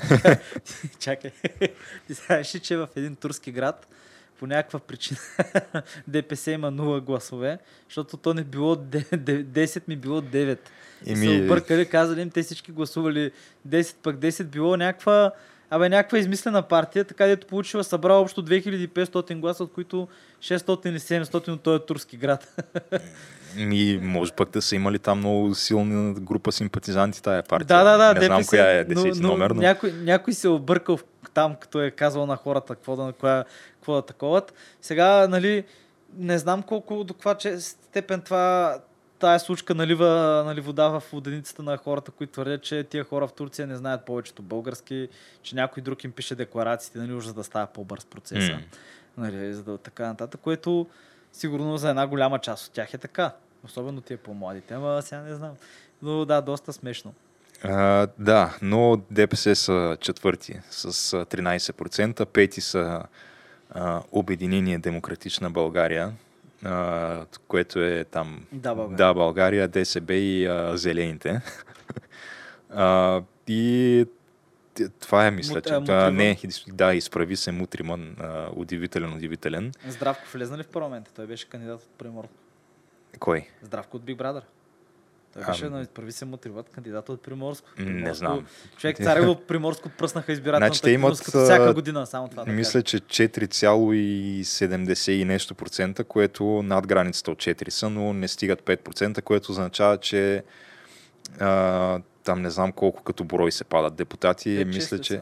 Чакай. Ти знаеш ли, че в един турски град по някаква причина ДПС има 0 гласове, защото то не било 10, 10 ми било 9. И Еми- се объркали, казали им, те всички гласували 10, пък 10 било някаква Абе, някаква измислена партия, така дето получила, събрала общо 2500 гласа, от които 600 или 700 от този турски град. Ми, може пък да са имали там много силна група симпатизанти тая партия. Да, да, да. Не знам коя е но, 10 но, номер, но... Някой, някой се е объркал в- там, като е казал на хората какво да, коя, какво да таковат. Сега, нали, не знам колко до каква че степен това тая случка налива нали, вода в воденицата на хората, които твърдят, че тия хора в Турция не знаят повечето български, че някой друг им пише декларациите, нали, уж за да става по-бърз процеса. М. Нали, за да така нататък, което сигурно за една голяма част от тях е така. Особено тия по-младите, ама сега не знам. Но да, доста смешно. А, да, но ДПС са четвърти с а, 13%, пети са а, Обединение Демократична България, а, което е там Да, България. да, България ДСБ и а, Зелените. а, и това е, мисля, Мут- че. а, А, не, да, изправи се Мутриман. А, удивителен, удивителен. Здравко влезна ли в парламента? Той беше кандидат от Приморско. Кой? Здравко от Big Brother. Той беше на първи се мотиват кандидат от Приморско. М, не Приморско- знам. Човек, царево Приморско пръснаха избирателната Значи те имат, като всяка а, година, само това да Мисля, че 4,70 и нещо процента, което над границата от 4 са, но не стигат 5%, което означава, че а, там не знам колко като брой се падат депутати. Те мисля, че... са.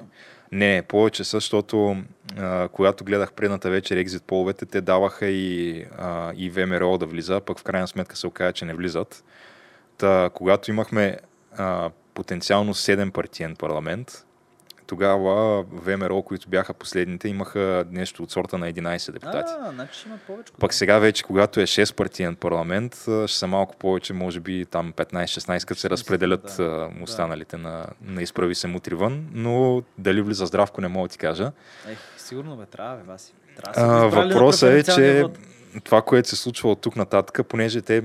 Не, повече са, защото а, когато гледах предната вечер екзит половете, те даваха и, а, и ВМРО да влиза, пък в крайна сметка се оказа, че не влизат. Та, когато имахме а, потенциално 7 партиен парламент, тогава ВМРО, които бяха последните, имаха нещо от сорта на 11 депутати. А, значи има повече. Пък сега вече, когато е 6 партиен парламент, ще са малко повече, може би там 15-16, като се разпределят да. останалите на, на изправи се мутри вън, но дали влиза здравко, не мога да ти кажа. Ех, сигурно бе, трябва, бе, Васи. Да въпросът е, че това, което се случва от тук нататък, понеже те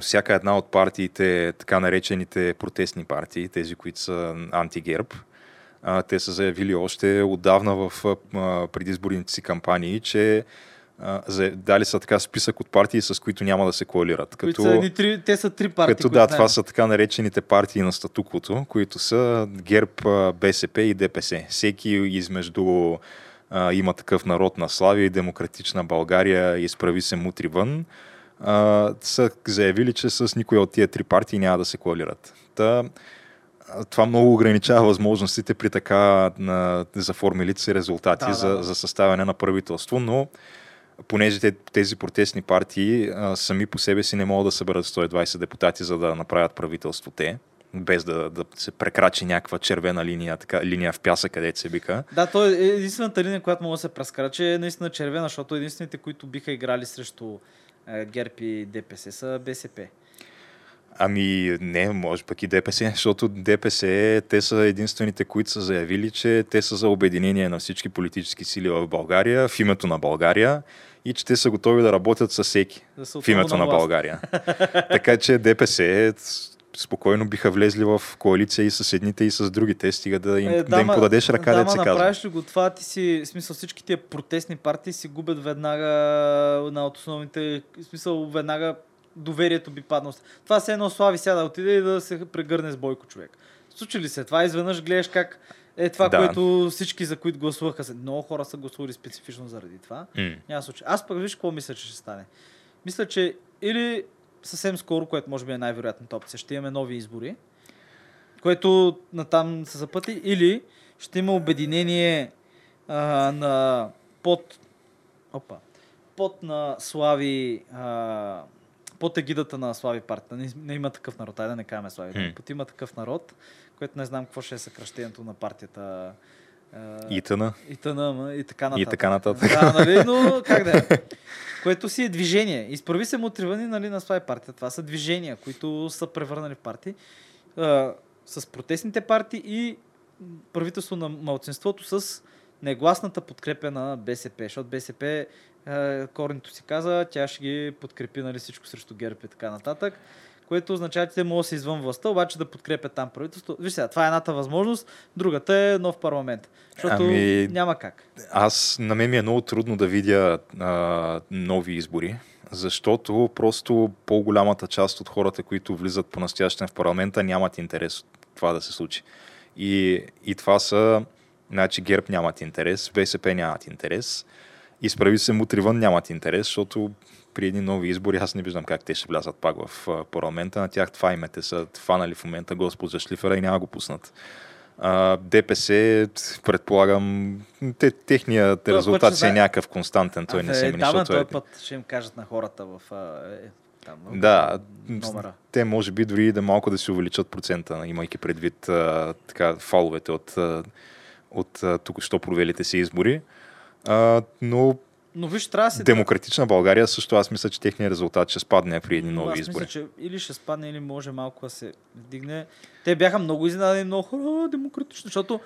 всяка една от партиите, така наречените протестни партии, тези, които са антигерб, те са заявили още отдавна в предизборните си кампании, че дали са така списък от партии, с които няма да се коалират. Които Като, са три, те са три партии. като да, знаем. това са така наречените партии на статуквото, които са ГЕРБ, БСП и ДПС. Всеки измежду а, има такъв народ на Славия и Демократична България изправи се мутри вън, а, са заявили, че с никой от тия три партии няма да се коалират. Та, това много ограничава възможностите при така на, заформилите се резултати Да, за, да. за съставяне на правителство, но понеже те, тези протестни партии а, сами по себе си не могат да съберат 120 депутати, за да направят правителство те, без да, да се прекрачи някаква червена линия, така, линия в пяса, където се бика. Да, то е единствената линия, която мога да се прескарачи е наистина червена, защото единствените, които биха играли срещу ГЕРБ и ДПС са БСП. Ами не, може пък и ДПС, защото ДПС, те са единствените, които са заявили, че те са за обединение на всички политически сили в България, в името на България и че те са готови да работят с всеки Да в името на власт. България. така че ДПС спокойно биха влезли в коалиция и с едните и с другите, стига да им, Е, да им подадеш ръка, да, да се казва. направиш ли го това, ти си, в смисъл всички тия протестни партии си губят веднага на от основните, в смисъл веднага доверието би паднало. Това се едно Слави сега да отиде и да се прегърне с Бойко човек. Случи ли се това? Изведнъж гледаш как е това, Да. което всички, за които гласуваха, много хора са гласували специфично заради това. М. Няма случай. Аз пък виж какво мисля, че ще стане. Мисля, че или съвсем скоро, което може би е най-вероятната опция, ще имаме нови избори, което натам се запъти, или ще има обединение а, на под, опа, под на Слави, а, под егидата на Слави партията. Не, не има такъв народ, айде да не казваме Слави. Хм. Под има такъв народ, което не знам какво ще е съкръщението на партията. А, Итана. и тъна, и така нататък. И така нататък. Да, нали, но как да е. Което си е движение. Изправи се мотивани нали, на своя партия. Това са движения, които са превърнали в партии. А, с протестните партии и правителство на малцинството с негласната подкрепа на БСП. Защото БСП коренето си каза, тя ще ги подкрепи нали, всичко срещу ГЕРБ и така нататък. Което означава, че те могат да са извън властта, обаче да подкрепят там правителство. Виж сега, това е едната възможност, другата е нов парламент. Защото Ами, няма как. Аз, на мен ми е много трудно да видя а, нови избори, защото просто по-голямата част от хората, които влизат по настоящен в парламента, нямат интерес от това да се случи. И, и това са, значи ГЕРБ нямат интерес, БСП нямат интерес, изправи се мутривън нямат интерес, защото при едни нови избори аз не виждам как те ще влязат пак в а, парламента. На тях това имете са фанали в момента Господ за шлифера и няма го пуснат. А, ДПС, предполагам, те, техният Той резултат си е някакъв константен, той не се мени, да, този е... път ще им кажат на хората в, а, е, там, Да, номера. те може би дори да малко да си увеличат процента, имайки предвид а, така, фаловете от, а, от а, току-що провелите се избори. А, но Но виж, трябва да си... Демократична България също аз мисля, че техният резултат ще спадне при едни Но нови аз избори. мисля, че или ще спадне, или може малко да се вдигне. Те бяха много изненадани, много хора, демократично, защото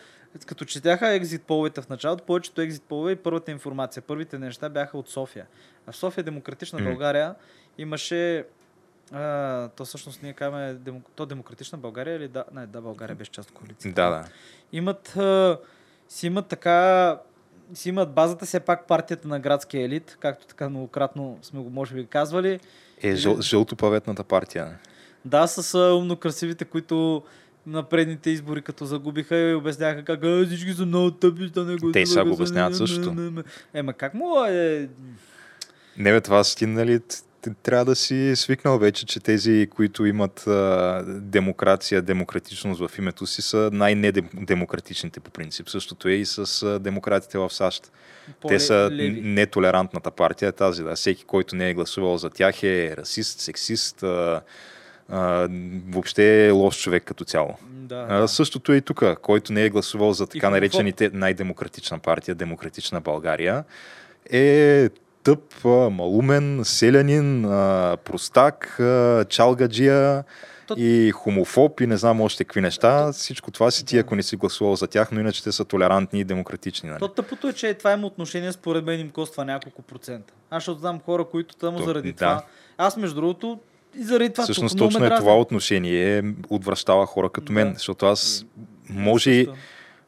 като четяха екзит половете в началото, повечето екзит полове и първата информация, първите неща бяха от София. А в София Демократична Мгм. България имаше а, то всъщност ние казваме, демо, то Демократична България или да, не, да, България беше част от коалицията. Да, да. имат, а, си имат така, си имат базата все пак партията на градския елит, както така многократно сме го може би казвали. Е, жъл, жълтопаветната партия. Да, с а, умно красивите, които на предните избори, като загубиха и обясняха как а, всички са много тъпи, да не го Те сега го обясняват не, не. Ема как му е... Не бе, това си, нали, т- т- трябва да си свикнал вече, че тези, които имат а, демокрация, демократичност в името си, са най-недемократичните по принцип. Същото е и с а, демократите в сащ. Те са нетолерантната партия, тази, да. Всеки, който не е гласувал за тях е расист, сексист, а, а, въобще е лош човек като цяло. Да, А, да. същото е и тук, който не е гласувал за така наречените най-демократична партия, Демократична България, е тъп, малумен, селянин, простак, чалгаджия То- и хомофоб и не знам още какви неща. Всичко това си ти, ако не си гласувал за тях, но иначе те са толерантни и демократични. Нали? То тъпото е, че това има отношение, според мен им коства няколко процента. Аз ще знам хора, които То- заради да. това. Аз, между другото, и заради това Всъщност точно е дразни. това отношение отвръщава хора като мен, Да. защото аз може и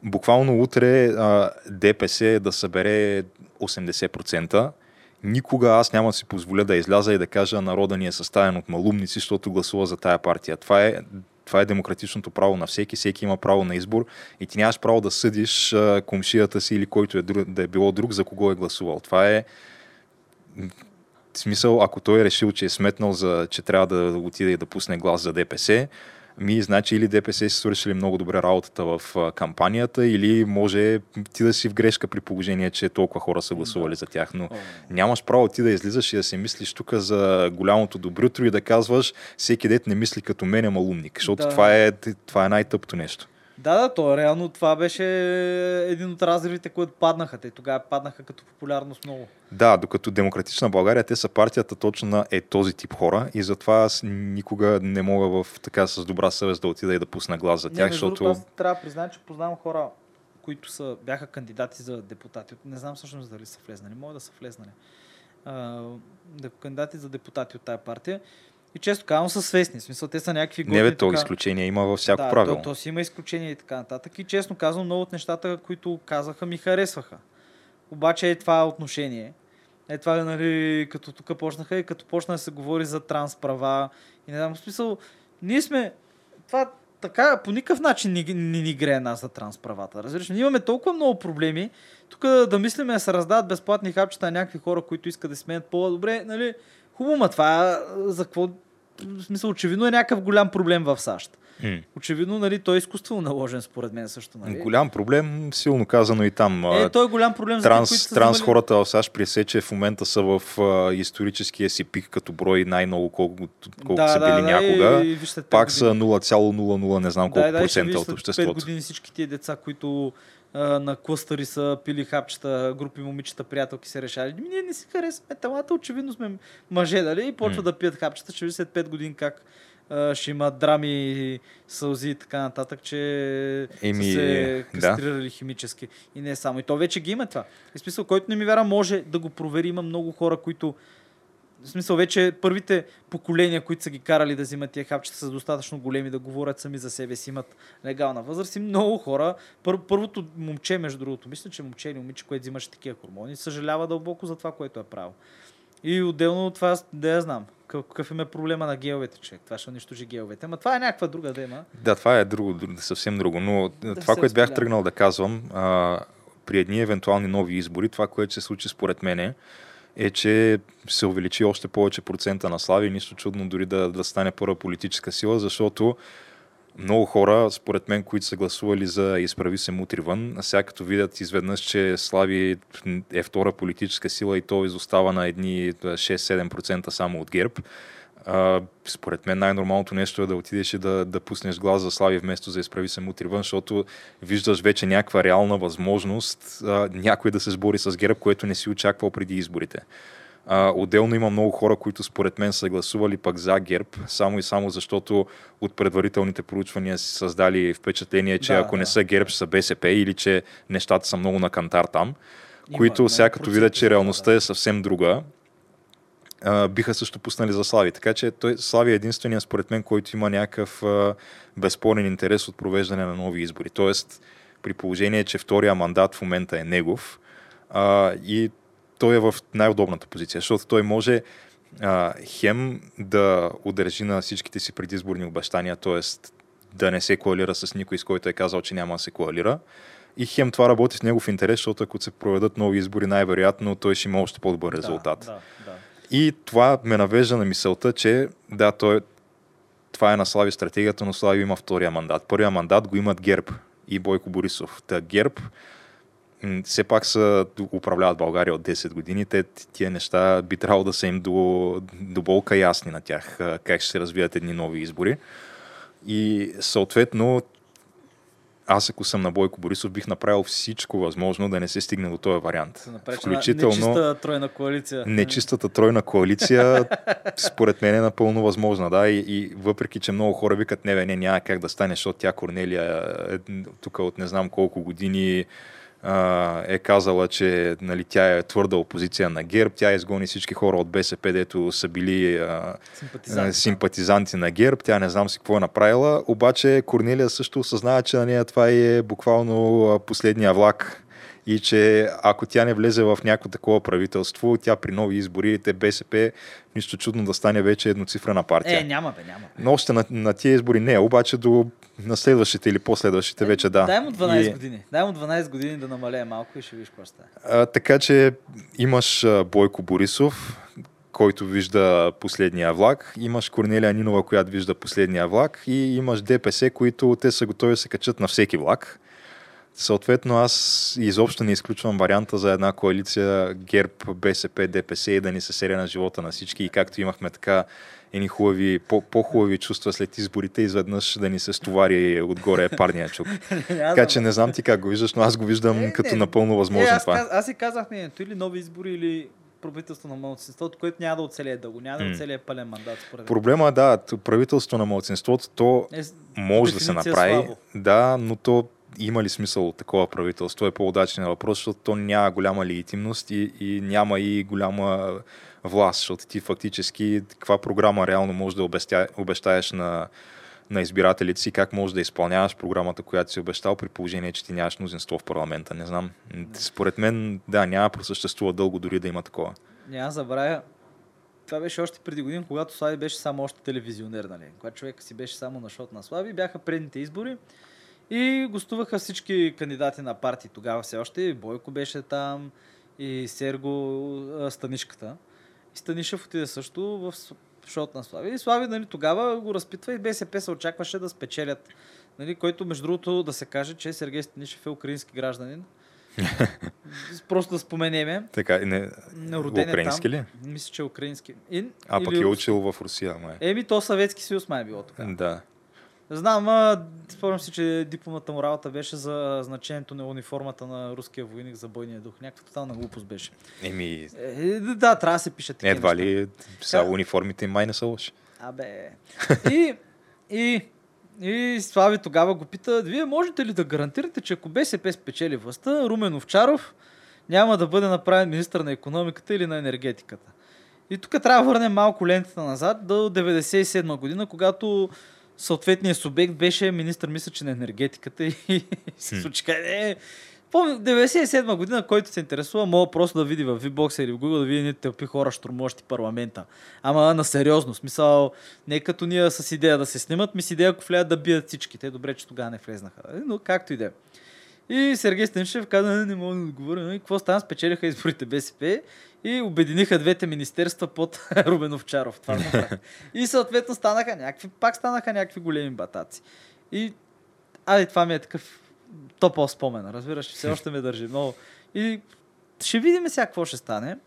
буквално утре а, ДПС да събере 80%, никога аз няма да си позволя да изляза и да кажа народа ни е съставен от малумници, защото гласува за тая партия. Това е това е демократичното право на всеки, всеки има право на избор и ти нямаш право да съдиш комшията си или който е друг, да е било друг, за кого е гласувал. Това е в смисъл, ако той е решил, че е сметнал, за, че трябва да отиде и да пусне глас за ДПС, ми, значи или ДПС си свършили много добре работата в кампанията, или може ти да си в грешка при положение, че толкова хора са гласували да. за тях. Но нямаш право ти да излизаш и да се мислиш тук за голямото доброто и да казваш всеки дет не мисли като мен е малумник, защото да. това, е, това е най-тъпто нещо. Да, да, то реално това беше един от разривите, които паднаха. Те тогава паднаха като популярност много. Да, докато Демократична България, те са партията точно на е този тип хора и затова аз никога не мога в така с добра съвест да отида и да пусна глас за тях, не, защото... Аз трябва да призная, че познавам хора, които са, бяха кандидати за депутати. Не знам всъщност дали са влезнали. Може да са влезнали. А, кандидати за депутати от тая партия. И често казвам са свестни. В смисъл, те са някакви години. Не, бе, то така... изключение има във всяко да, правило. То, то, си има изключение и така нататък. И честно казвам, много от нещата, които казаха, ми харесваха. Обаче е това отношение. Е това, нали, като тук почнаха и като почна да се говори за транс права. И не знам, в смисъл, ние сме... Това така по никакъв начин не ни, ни грее нас за правата. Разбираш, ние имаме толкова много проблеми. Тук да мислиме да се раздават безплатни хапчета на някакви хора, които искат да сменят по-добре. Нали, хубаво, ма това за какво в смисъл, очевидно е някакъв голям проблем в САЩ. Mm. Очевидно, нали, той е изкуствено наложен, според мен също. Нали? Голям проблем, силно казано и там. Е, той е голям проблем транс, за Транс хората в САЩ при че в момента са в а, историческия си пик като брой най-много колко, колко да, са били да, някога. И, и, вижте, Пак са 0,00 не знам колко да, процента от обществото. 5 години всички тия деца, които на клъстъри са пили хапчета, групи момичета, приятелки се решали. Ние не си харесваме телата, очевидно сме мъже, дали? И почва mm. да пият хапчета, ви след 5 години как ще имат драми, сълзи и така нататък, че Еми, са се кастрирали да. химически. И не само. И то вече ги има това. И смисъл, който не ми вяра, може да го провери. Има много хора, които в смисъл, вече първите поколения, които са ги карали да взимат тия хапчета, са достатъчно големи да говорят сами за себе си, имат легална възраст и много хора. Пър, първото момче, между другото, мисля, че момче или момиче, което взимаше такива хормони, съжалява дълбоко за това, което е правил. И отделно от това, да я знам, какъв им е проблема на геловете, човек. Това ще унищожи геловете. Ама това е някаква друга тема. Да, това е друго, съвсем друго. Но да това, което бях тръгнал да казвам, а, при едни евентуални нови избори, това, което се случи според мен е, е, че се увеличи още повече процента на слави. Нищо чудно дори да, да стане първа политическа сила, защото много хора, според мен, които са гласували за изправи се мутри вън, сега като видят изведнъж, че Слави е втора политическа сила и то изостава на едни 6-7% само от ГЕРБ, а, според мен най-нормалното нещо е да отидеш и да, да пуснеш глас за Слави вместо за изправи се мутри вън, защото виждаш вече някаква реална възможност а, някой да се сбори с ГЕРБ, което не си очаквал преди изборите. А, отделно има много хора, които според мен са гласували пък за ГЕРБ, само и само защото от предварителните проучвания си създали впечатление, че да, ако да. не са ГЕРБ, ще са БСП или че нещата са много на кантар там, има, които сега като видят, че реалността е съвсем друга, а, биха също пуснали за Слави. Така че той, Слави е единствения, според мен, който има някакъв а, безспорен интерес от провеждане на нови избори. Тоест, при положение, че втория мандат в момента е негов а, и той е в най-удобната позиция, защото той може а, хем да удържи на всичките си предизборни обещания, т.е. да не се коалира с никой, с който е казал, че няма да се коалира. И хем това работи в негов интерес, защото ако се проведат нови избори, най-вероятно той ще има още по-добър резултат. Да, да, да. И това ме навежда на мисълта, че да, той, това е на Слави стратегията, но Слави има втория мандат. Първия мандат го имат ГЕРБ и Бойко Борисов. Та ГЕРБ все пак са, управляват България от 10 години. Те, тия неща би трябвало да са им до, до болка ясни на тях, как ще се развият едни нови избори. И съответно аз ако съм на Бойко Борисов, бих направил всичко възможно да не се стигне до този вариант. Включително нечистата тройна коалиция. Нечистата тройна коалиция, според мен е напълно възможна. Да? И, и въпреки, че много хора викат, не, бе, не, няма как да стане, защото тя Корнелия е тук от не знам колко години е казала, че нали, тя е твърда опозиция на ГЕРБ, тя изгони всички хора от БСП, дето са били а, симпатизанти. симпатизанти на ГЕРБ, тя не знам си какво е направила, обаче Корнелия също осъзнава, че на нея това е буквално последния влак и че ако тя не влезе в някакво такова правителство, тя при нови избори, те БСП, нищо чудно да стане вече едноцифрена партия. Е, няма бе, няма. Но още на, на тия избори не, обаче до на следващите или последващите вече да. Дай му 12 И- години. Дай му 12 години да намалее малко и ще видиш какво стане. А, така че имаш Бойко Борисов, който вижда последния влак, имаш Корнелия Нинова, която вижда последния влак и имаш ДПС, които те са готови да се качат на всеки влак. Съответно, аз изобщо не изключвам варианта за една коалиция ГЕРБ, БСП, ДПС и да ни се серия на живота на всички. И както имахме така едни хубави, по- по-хубави чувства след изборите, изведнъж да ни се стовари отгоре парния чук. Така че не знам ти как го виждаш, но аз го виждам Е, като не. напълно възможно аз, това. каз, аз си казах мнението, или нови избори, или правителство на младсинството, което няма да оцелее дълго, няма да оцелее пълен мандат, според. Проблема е, да, правителство на младсинството, то Е, може да се направи, слабо. да, но то има ли смисъл от такова правителство е по-удачен въпрос, защото то няма голяма легитимност и, и няма и голяма власт, защото ти фактически каква програма реално можеш да обеща, обещаеш на, на избирателите си, как можеш да изпълняваш програмата, която си обещал, при положение, че ти нямаш мнозинство в парламента. Не знам. Според мен, да, няма просъществува дълго дори да има такова. Няма забравя. Това беше още преди години, когато Слави беше само още телевизионер, нали? Когато човек си беше само на шот на Слави, бяха предните избори и гостуваха всички кандидати на партии. Тогава все още и Бойко беше там и Серго Станишката. И Станишев отиде също в шот на Слави. И Слави нали, тогава го разпитва и БСП се очакваше да спечелят. Нали, който, между другото, да се каже, че Сергей Станишев е украински гражданин. Просто да споменеме. Така, не, Роден украински е там. ли? Мисля, че е украински. И, А, пък е учил в Русия, май. Еми, то Съветски съюз май е било тогава. Да. Знам, а, спомням си, че дипломата му работа беше за значението на униформата на руския войник за бойния дух. Някаква тотална глупост беше. Еми, Е, да, трябва да се пише такива едва неща. ли Ка- униформите май не са лоши. Абе. И, и, и Слави тогава го пита, вие можете ли да гарантирате, че ако БСП спечели властта, Румен Овчаров няма да бъде направен министър на економиката или на енергетиката? И тук трябва да върнем малко лентата назад до 97 година, когато съответният субект беше министър, мисля, че на енергетиката и, и се случи. Е, Помня, 97 година, който се интересува, мога просто да види в VBOX или в Google да види едни тълпи хора, штурмуващи парламента. Ама на сериозно, смисъл, не като ние с идея да се снимат, ми с идея, ако влязат да бият всички. Те добре, че тогава не влезнаха. Е, Но както и да е. И Сергей Станишев каза, не, не мога да отговоря. И какво стана? Спечелиха изборите БСП и обединиха двете министерства под Рубен Овчаров. Това и съответно станаха някакви, пак станаха някакви големи батаци. И Ай, това ми е такъв топъл спомен, разбираш, все още ме държи много. И ще видим сега какво ще стане.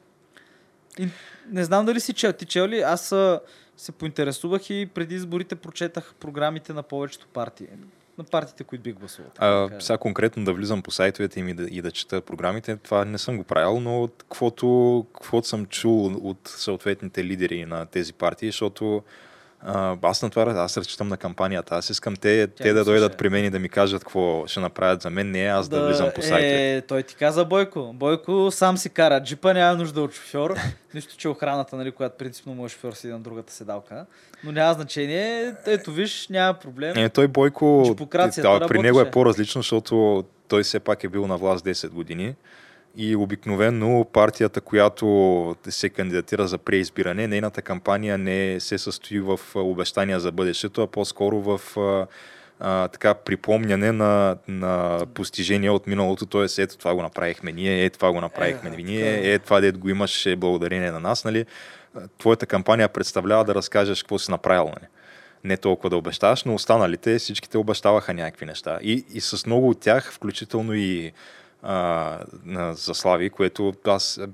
И не знам дали си чел. Ти чел ли? Аз се поинтересувах и преди изборите прочетах програмите на повечето партии. На партиите, които бих гласувал. А, сега конкретно да влизам по сайтовете им и да, и да чета програмите, това не съм го правил, но от каквото, каквото съм чул от съответните лидери на тези партии, защото а, аз на това, аз разчитам на кампанията. Аз искам те, Тя те да дойдат при мен и да ми кажат какво ще направят за мен, не аз да, влизам по сайтовете. Е, той ти каза Бойко. Бойко сам си кара джипа, няма нужда от шофьор. Нищо, че охраната, нали, която принципно моят шофьор си на другата седалка. Но няма значение. Ето виж, няма проблем. Е, той Бойко, да, при него е по-различно, защото той все пак е бил на власт 10 години. И обикновено партията, която се кандидатира за преизбиране, нейната кампания не се състои в обещания за бъдещето, а по-скоро в а, така припомняне на, на постижения от миналото. Тоест, ето това го направихме ние, е това го направихме Е, ние, е. това дед го имаш е благодарение на нас. Нали? Твоята кампания представлява да разкажеш какво си направил. Нали? не толкова да обещаваш, но останалите всичките обещаваха някакви неща. И, и с много от тях, включително и а, на, за Слави, което аз а,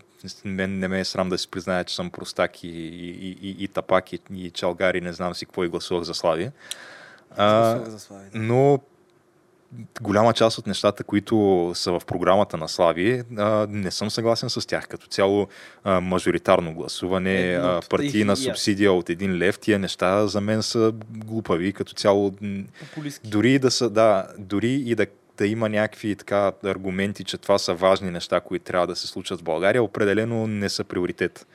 мен не ме е срам да си призная, че съм простак и, и, и, и, тапак и, и чалгари, не знам си какво и гласувах за Слави. А, за Слави, да. но голяма част от нещата, които са в програмата на Слави, а, не съм съгласен с тях. Като цяло а, мажоритарно гласуване, а, партийна субсидия от един лев, тия неща за мен са глупави. Като цяло, Популистки. дори да са, да, дори и да, да има някакви така аргументи, че това са важни неща, които трябва да се случат в България, определено не са приоритет.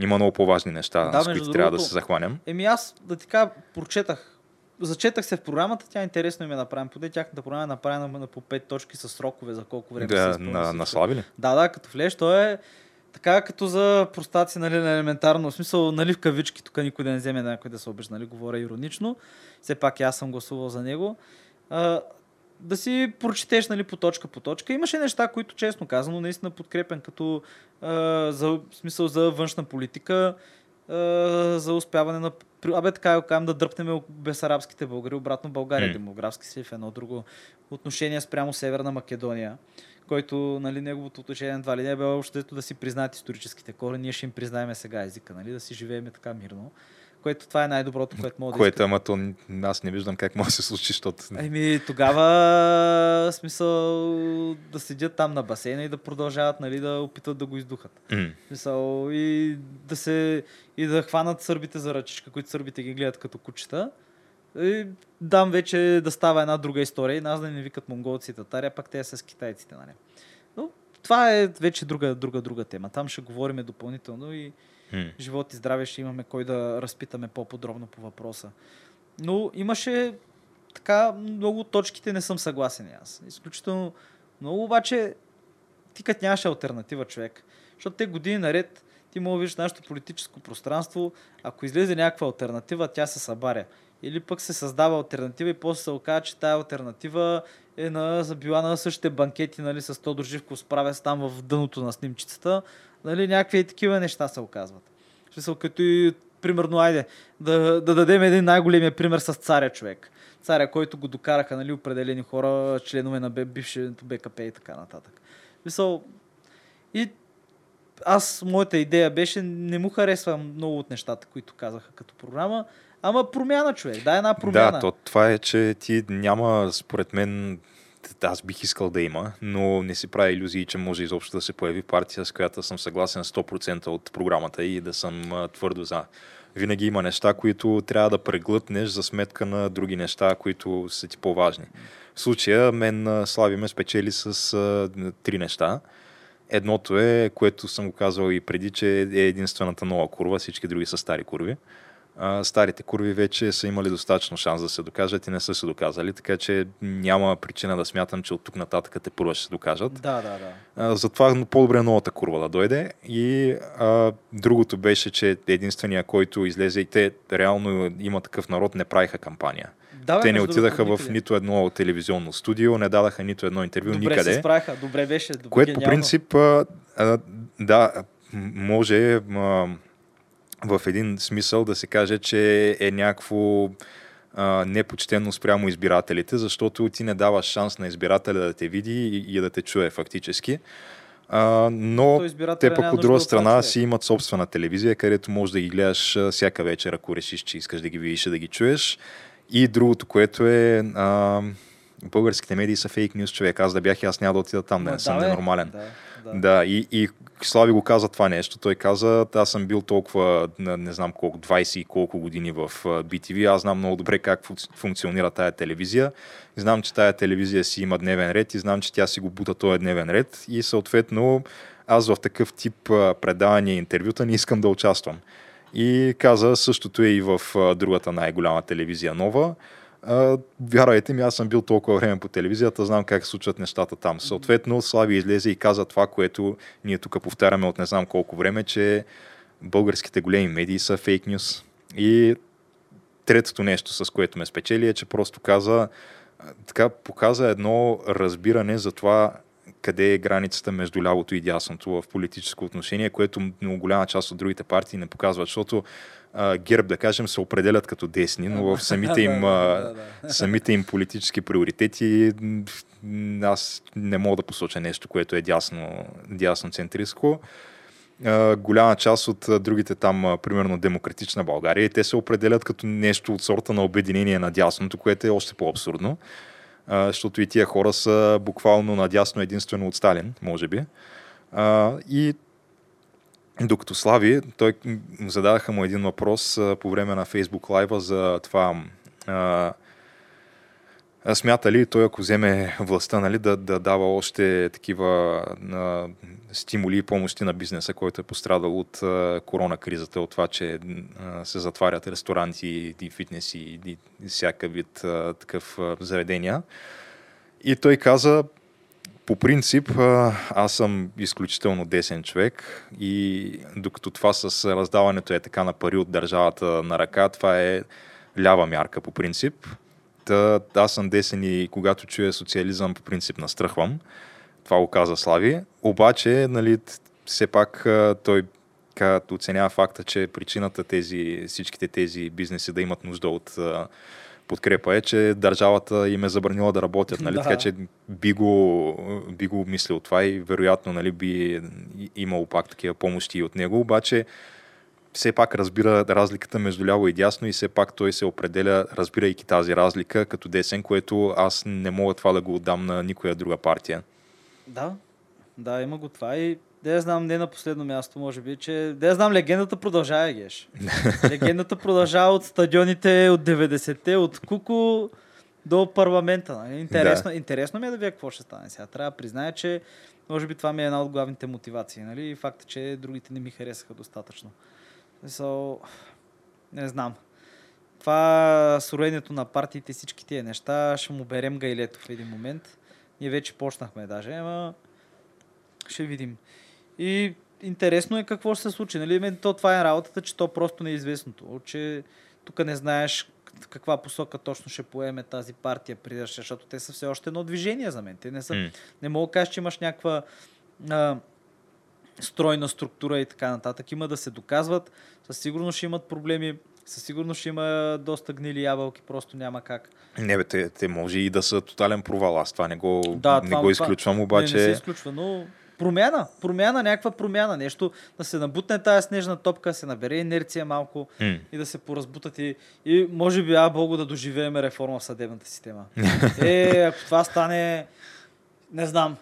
Има много по-важни неща, Да, с които трябва да другото, се захванем. Еми аз да ти кажа, прочетах зачетах се в програмата, тя интересно ми е направена. Поне тяхната програма е направена на по 5 точки с срокове за колко време се Да, изпълни на, на Слави ли? Да, да, като влезеш, то е така като за простаци, нали, на елементарно в смисъл, нали, в кавички, тук никой да не вземе някой да се обижда, нали, говоря иронично. Все пак и аз съм гласувал за него. А, да си прочетеш, нали, по точка по точка. Имаше неща, които, честно казано, наистина подкрепен, като а, за, смисъл за външна политика, а, за успяване на... Абе, така го кажем, да дръпнем безарабските българи обратно България, М. демографски си в едно друго отношение спрямо Северна Македония който нали, неговото отношение едва ли не е било общо да си признаят историческите корени, ние ще им признаем сега езика, нали, да си живеем така мирно. Което това е най-доброто, което мога да Което, искам. ама то, аз не виждам как може да се случи, защото... Еми, тогава смисъл да седят там на басейна и да продължават нали, да опитват да го издухат. М. Смисъл, и да се и да хванат сърбите за ръчичка, които сърбите ги гледат като кучета. И дам вече да става една друга история и нас да не викат монголци и татари, а пак те са с китайците. Нали. Но това е вече друга, друга, друга тема. Там ще говорим допълнително и М. живот и здраве ще имаме кой да разпитаме по-подробно по въпроса. Но имаше така много точките не съм съгласен аз. Изключително много, обаче ти като нямаш альтернатива човек. Защото те години наред ти мога да видиш нашето политическо пространство, ако излезе някаква альтернатива, тя се събаря. Или пък се създава альтернатива и после се оказа, че тая альтернатива е на, била на същите банкети нали, с Тодор Живков справя се там в дъното на снимчицата. Нали, някакви такива неща се оказват. Смисъл, като и, примерно, айде, да, да дадем един най-големия пример с царя човек. Царя, който го докараха нали, определени хора, членове на бившето БКП и така нататък. В Смисъл, и аз, моята идея беше, не му харесвам много от нещата, които казаха като програма, ама промяна човек, да, една промяна. Да, то, това е, че ти няма, според мен, аз бих искал да има, но не си прави иллюзии, че може изобщо да се появи партия, с която съм съгласен 100% от програмата и да съм твърдо за. Винаги има неща, които трябва да преглътнеш за сметка на други неща, които са ти по-важни. В случая мен Слави ме спечели с а, три неща. Едното е, което съм го казвал и преди, че е единствената нова курва, всички други са стари курви. А, старите курви вече са имали достатъчно шанс да се докажат и не са се доказали, така че няма причина да смятам, че от тук нататък те първо ще се докажат. Да, да, да. А, затова по-добре новата курва да дойде. И а, другото беше, че единствения, който излезе и те реално има такъв народ, не правиха кампания. да те не отидаха в нито едно телевизионно студио, не дадаха нито едно интервю Добре никъде. се справиха, добре беше. Добре, Което по гениално. принцип, а, а, да, може а, в един смисъл да се каже, че е някакво а, непочтено спрямо избирателите, защото ти не даваш шанс на избирателя да те види и, и да те чуе фактически. А, но те пък от друга страна си имат собствена телевизия, където можеш да ги гледаш всяка вечер, ако решиш, че искаш да ги видиш и да ги чуеш. И другото, което е а, българските медии са фейк нюз, човек. Аз да бях и аз няма да отида там, да не съм ненормален. Да, да. Да, и, и Слави го каза това нещо. Той каза, аз съм бил толкова, не знам колко, 20 и колко години в BTV. Аз знам много добре как функ- функционира тая телевизия. Знам, че тая телевизия си има дневен ред и знам, че тя си го бута този дневен ред. И съответно, аз в такъв тип предавания и интервюта не искам да участвам. И каза, същото е и в другата най-голяма телевизия нова. А, вярвайте ми, аз съм бил толкова време по телевизията, знам как се случват нещата там. Съответно, Слави излезе и каза това, което ние тук повтаряме от не знам колко време, че българските големи медии са фейк нюс. И третото нещо, с което ме спечели, е, че просто каза, така показа едно разбиране за това къде е границата между лявото и дясното в политическо отношение, което много голяма част от другите партии не показват, защото а, ГЕРБ, да кажем, се определят като десни, но в самите им, а, самите им политически приоритети аз не мога да посоча нещо, което е дясно, дясно центристко. Голяма част от другите там, примерно Демократична България, и те се определят като нещо от сорта на обединение на дясното, което е още по-абсурдно. Защото и тия хора са буквално надясно единствено от Сталин, може би. И докато Слави, той зададаха му един въпрос а, по време на Facebook лайва за това а, смята ли той, ако вземе властта, нали, да, да дава още такива а, стимули и помощи на бизнеса, който е пострадал от корона кризата, от това, че а, се затварят ресторанти и фитнеси и, и всяка вид а, такъв а, заведения. И той каза, по принцип, аз съм изключително десен човек и докато това с раздаването е така на пари от държавата на ръка, това е лява мярка по принцип. Та, аз съм десен и когато чуя социализъм, по принцип настръхвам. Това го каза Слави. Обаче, нали, все пак той оценява факта, че причината тези, всичките тези бизнеси да имат нужда от подкрепа е, че държавата им е забранила да работят. Нали? Да. Така че би го, би го обмислил това и вероятно нали, би имало пак такива помощи от него. Обаче все пак разбира разликата между ляво и дясно и все пак той се определя, разбирайки тази разлика като десен, което аз не мога това да го отдам на никоя друга партия. Да, да, има го това и я знам, не на последно място, може би, че... Я знам, легендата продължава, Геш. легендата продължава от стадионите от 90-те, от Куко до парламента. Нали? Интересно, да. интересно ми е да видя какво ще стане сега. Трябва да призная, че може би това ми е една от главните мотивации. Нали? И факта, че другите не ми харесаха достатъчно. So, не знам. Това сороението на партиите, всички тия неща, ще му берем гайлето в един момент. Ние вече почнахме даже, ама ще видим. И интересно е какво ще се случи. Нали? То, това е работата, че то просто не е известното. Че тук не знаеш в каква посока точно ще поеме тази партия, защото те са все още едно движение за мен. Те не, са, mm. не мога да кажа, че имаш някаква а, стройна структура и така нататък. Има да се доказват. Със сигурност ще имат проблеми. Със сигурност ще има доста гнили ябълки, просто няма как. Не, бе, те, те може и да са тотален провал. Аз това не го, да, не това, го изключвам, обаче. Не, не се изключва, но промяна, промяна, някаква промяна, нещо, да се набутне тази снежна топка, се набере инерция малко mm. и да се поразбутат и, и може би, а Богу, да доживеем реформа в съдебната система. е, ако това стане, не знам.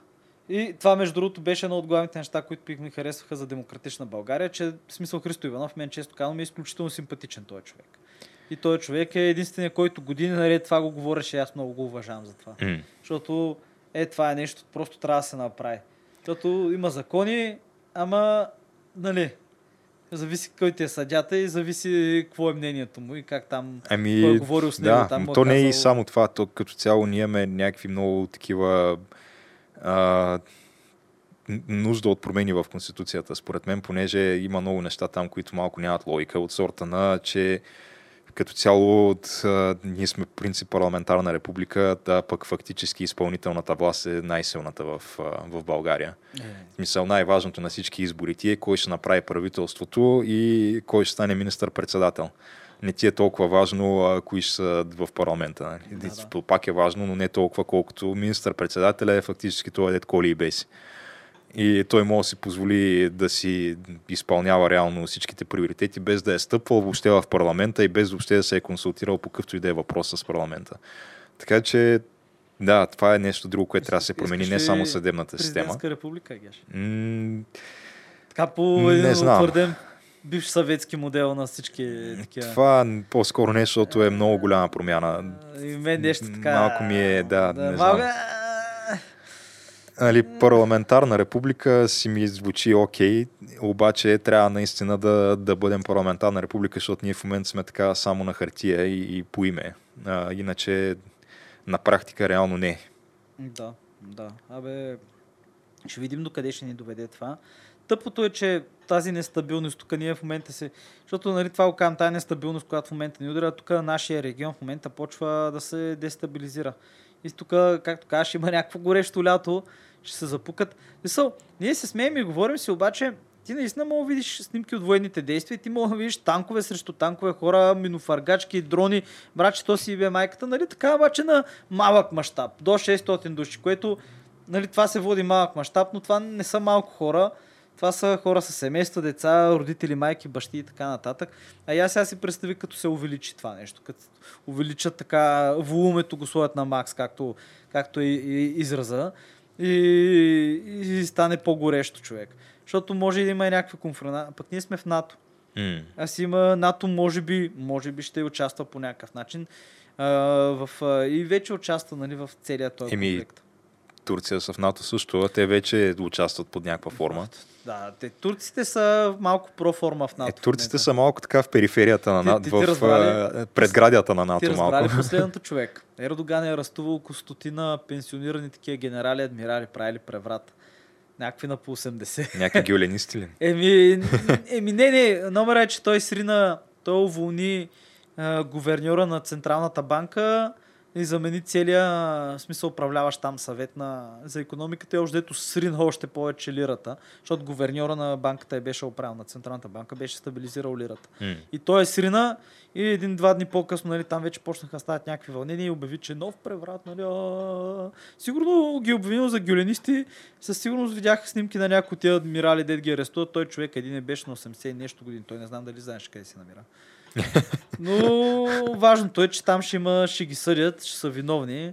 И това, между другото, беше едно от главните неща, които ми харесваха за демократична България, че в смисъл Христо Иванов, мен често казвам, е изключително симпатичен този човек. И този човек е единствения, който години наред това го говореше аз много го уважавам за това. Mm. Защото е, това е нещо, просто трябва да се направи. Защото има закони, ама, нали, зависи кой ти е съдята и зависи какво е мнението му и как там ами, кой е говорил с него. Да, там, то не е казал... и само това, то като цяло ние имаме някакви много такива а, нужда от промени в Конституцията, според мен, понеже има много неща там, които малко нямат логика, от сорта на, че като цяло от, а, ние сме принцип парламентарна република, да пък фактически изпълнителната власт е най-силната в, а, в България. Е. В смисъл най-важното на всички избори ти е кой ще направи правителството и кой ще стане министър-председател. Не ти е толкова важно а, кои ще са в парламента. Нали? Да, да. Пак е важно, но не толкова колкото министър-председателя е фактически това дет коли и беси и той може да си позволи да си изпълнява реално всичките приоритети, без да е стъпвал въобще в парламента и без въобще да се е консултирал по какъвто и да е въпрос с парламента. Така че, да, това е нещо друго, което трябва да се промени, не само съдебната система. република, Геш? М- така по един утвърден бивш съветски модел на всички такива. Това по-скоро не, защото е много голяма промяна. И мен нещо така... Малко ми е, да, да не малко... нали, парламентарна република си ми звучи окей, обаче трябва наистина да, да бъдем парламентарна република, защото ние в момента сме така само на хартия и, и по име. А, иначе на практика реално не. Да, да. Абе, ще видим до къде ще ни доведе това. Тъпото е, че тази нестабилност, тук ние в момента се... Защото нали, това го казвам, тази нестабилност, която в момента ни удря, тук нашия регион в момента почва да се дестабилизира. И тук, както кажеш, има някакво горещо лято, ще се запукат. Мисъл, ние се смеем и говорим си, обаче ти наистина мога да видиш снимки от военните действия, ти мога да видиш танкове срещу танкове, хора, минофаргачки, дрони, браче, то си бе майката, нали така, обаче на малък мащаб, до 600 души, което, нали, това се води малък мащаб, но това не са малко хора, това са хора с семейства, деца, родители, майки, бащи и така нататък. А аз сега си представи като се увеличи това нещо, като увеличат така волумето го сложат на макс, както, както е израза и, и стане по-горещо човек. Защото може да има и някаква конфронта. Пък ние сме в НАТО. Mm. Аз има НАТО, може би, може би ще участва по някакъв начин. А, в, а, и вече участва нали, в целия този Еми, конфликт. Турция са в НАТО също, а те вече участват под някаква форма. Да, те, турците са малко проформа в Е, НАТО. турците Не са малко така в периферията на Ти- НАТО, ти- ти в разбрали? предградията на Ти НАТО разбрали малко. последното човек. Ердоган е арестувал около стотина пенсионирани такива генерали, адмирали, правили преврат. Някакви на по 80. Някакви гюленисти ли? Еми, еми не, не, номера е, че той срина, той уволни а, гуверньора на Централната банка и замени целия смисъл управляващ там съвет на, за економиката и още дето срина още повече лирата, защото гуверньора на банката е беше оправил на Централната банка, беше стабилизирал лирата. М. И той е срина и един-два дни по-късно нали, там вече почнаха да стават някакви вълнения и обяви, че нов преврат. Нали, а... Сигурно ги е обвинил за гюленисти. Със сигурност видях снимки на някои от тия адмирали, дед ги арестуват. Той човек един е беше на 80 и нещо години. Той не знам дали знаеш къде се намира. Но важното е, че там ще има, ще ги съдят, ще са виновни,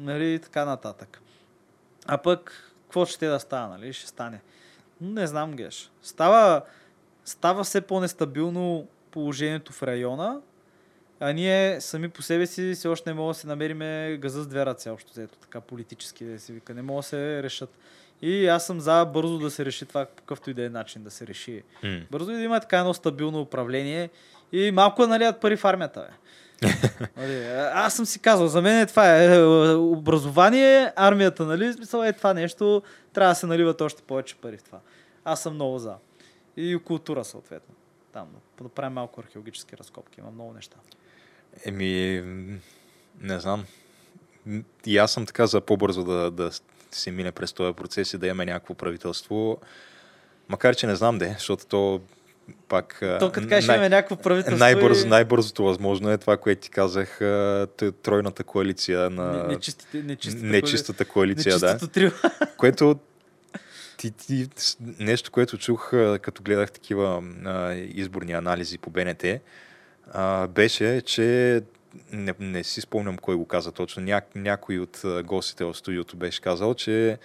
нали, и така нататък. А пък, какво ще да става, нали, ще стане. Не знам, Геш. Става, става все по-нестабилно положението в района, а ние сами по себе си все още не можем да си намериме газа с две ръце, общо взето, така политически да се вика. Не могат да се решат. И аз съм за бързо да се реши това, по какъвто и да е начин да се реши. М. Бързо и да има така едно стабилно управление и малко да наливат пари в армията. Бе. Нали, Аз съм си казал, за мен е това е е, образование, армията, нали? Смисъл е това нещо, трябва да се наливат още повече пари в това. Аз съм много за. И култура съответно. Там, да направим малко археологически разкопки, има много неща. Еми, не знам. И аз съм така за по-бързо да, да се мине през този процес и да имаме някакво правителство. Макар, че не знам де, защото то пак... То като кажеш, имаме някакво правителство най-бързо, и... най-бързото възможно е това, което ти казах, тройната коалиция на... Не- Нечистите, нечистата, нечистата коалиция, да. нечистото трио. Което ти, ти, нещо, което чух, като гледах такива а, изборни анализи по БНТ, а, беше, че не, не си спомням кой го каза точно. Ня, някой от гостите в студиото беше казал, че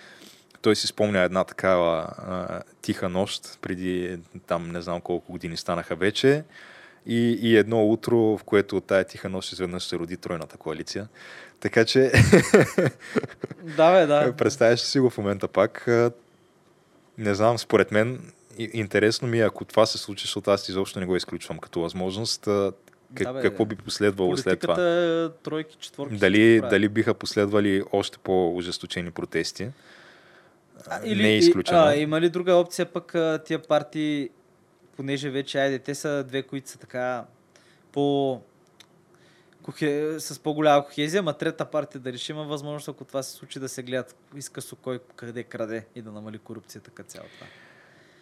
той си спомня една такава а, тиха нощ, преди там не знам колко години станаха вече. И, и едно утро, в което от тая тиха нощ изведнъж се роди тройната коалиция. Така че Да, бе, да. Представяш си го в момента пак? Не знам, според мен интересно ми е, ако това се случи, защото аз изобщо не го изключвам като възможност, как, Да, бе, какво да. би последвало след това? Тройки, четворки. Дали, дали биха последвали още по-ожесточени протести? А, не е изключено. А, има ли друга опция пък тия партии, понеже вече, айде, те са две, които са така по кохе... с по-голяма кохезия, ма трета партия дали ще има възможност, ако това се случи, да се гледат изкъсо кой къде краде и да намали корупцията като цяло това.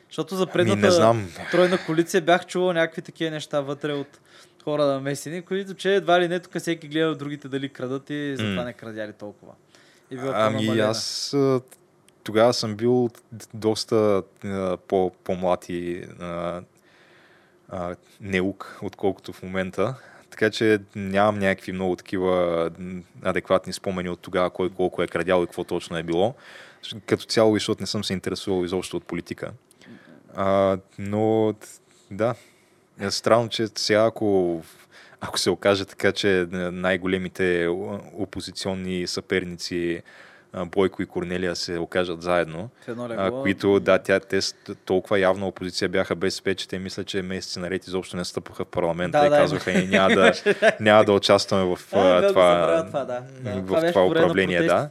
Защото за Ами, предната не знам. тройна коалиция бях чувал някакви такива неща вътре от хора на месени, които че едва ли не тук всеки гледа другите дали крадат и затова не крадяли толкова. И Ами аз тогава съм бил доста а, по, по-млад и а, а, неук, отколкото в момента. Така че нямам някакви много такива адекватни спомени от тогава, кой колко е крадял и какво точно е било. Като цяло, защото не съм се интересувал изобщо от политика. А, но да, е странно, че сега ако, ако се окаже така, че най-големите опозиционни съперници Бойко и Корнелия се окажат заедно, а, които, да, тя, те толкова явна опозиция бяха БСП, че те мисля, че месеци наред изобщо не стъпваха в парламента Да, и да, казваха, «Е, няма, да, няма да участваме в А, това, забравя това, да. да. в това на управление. Да.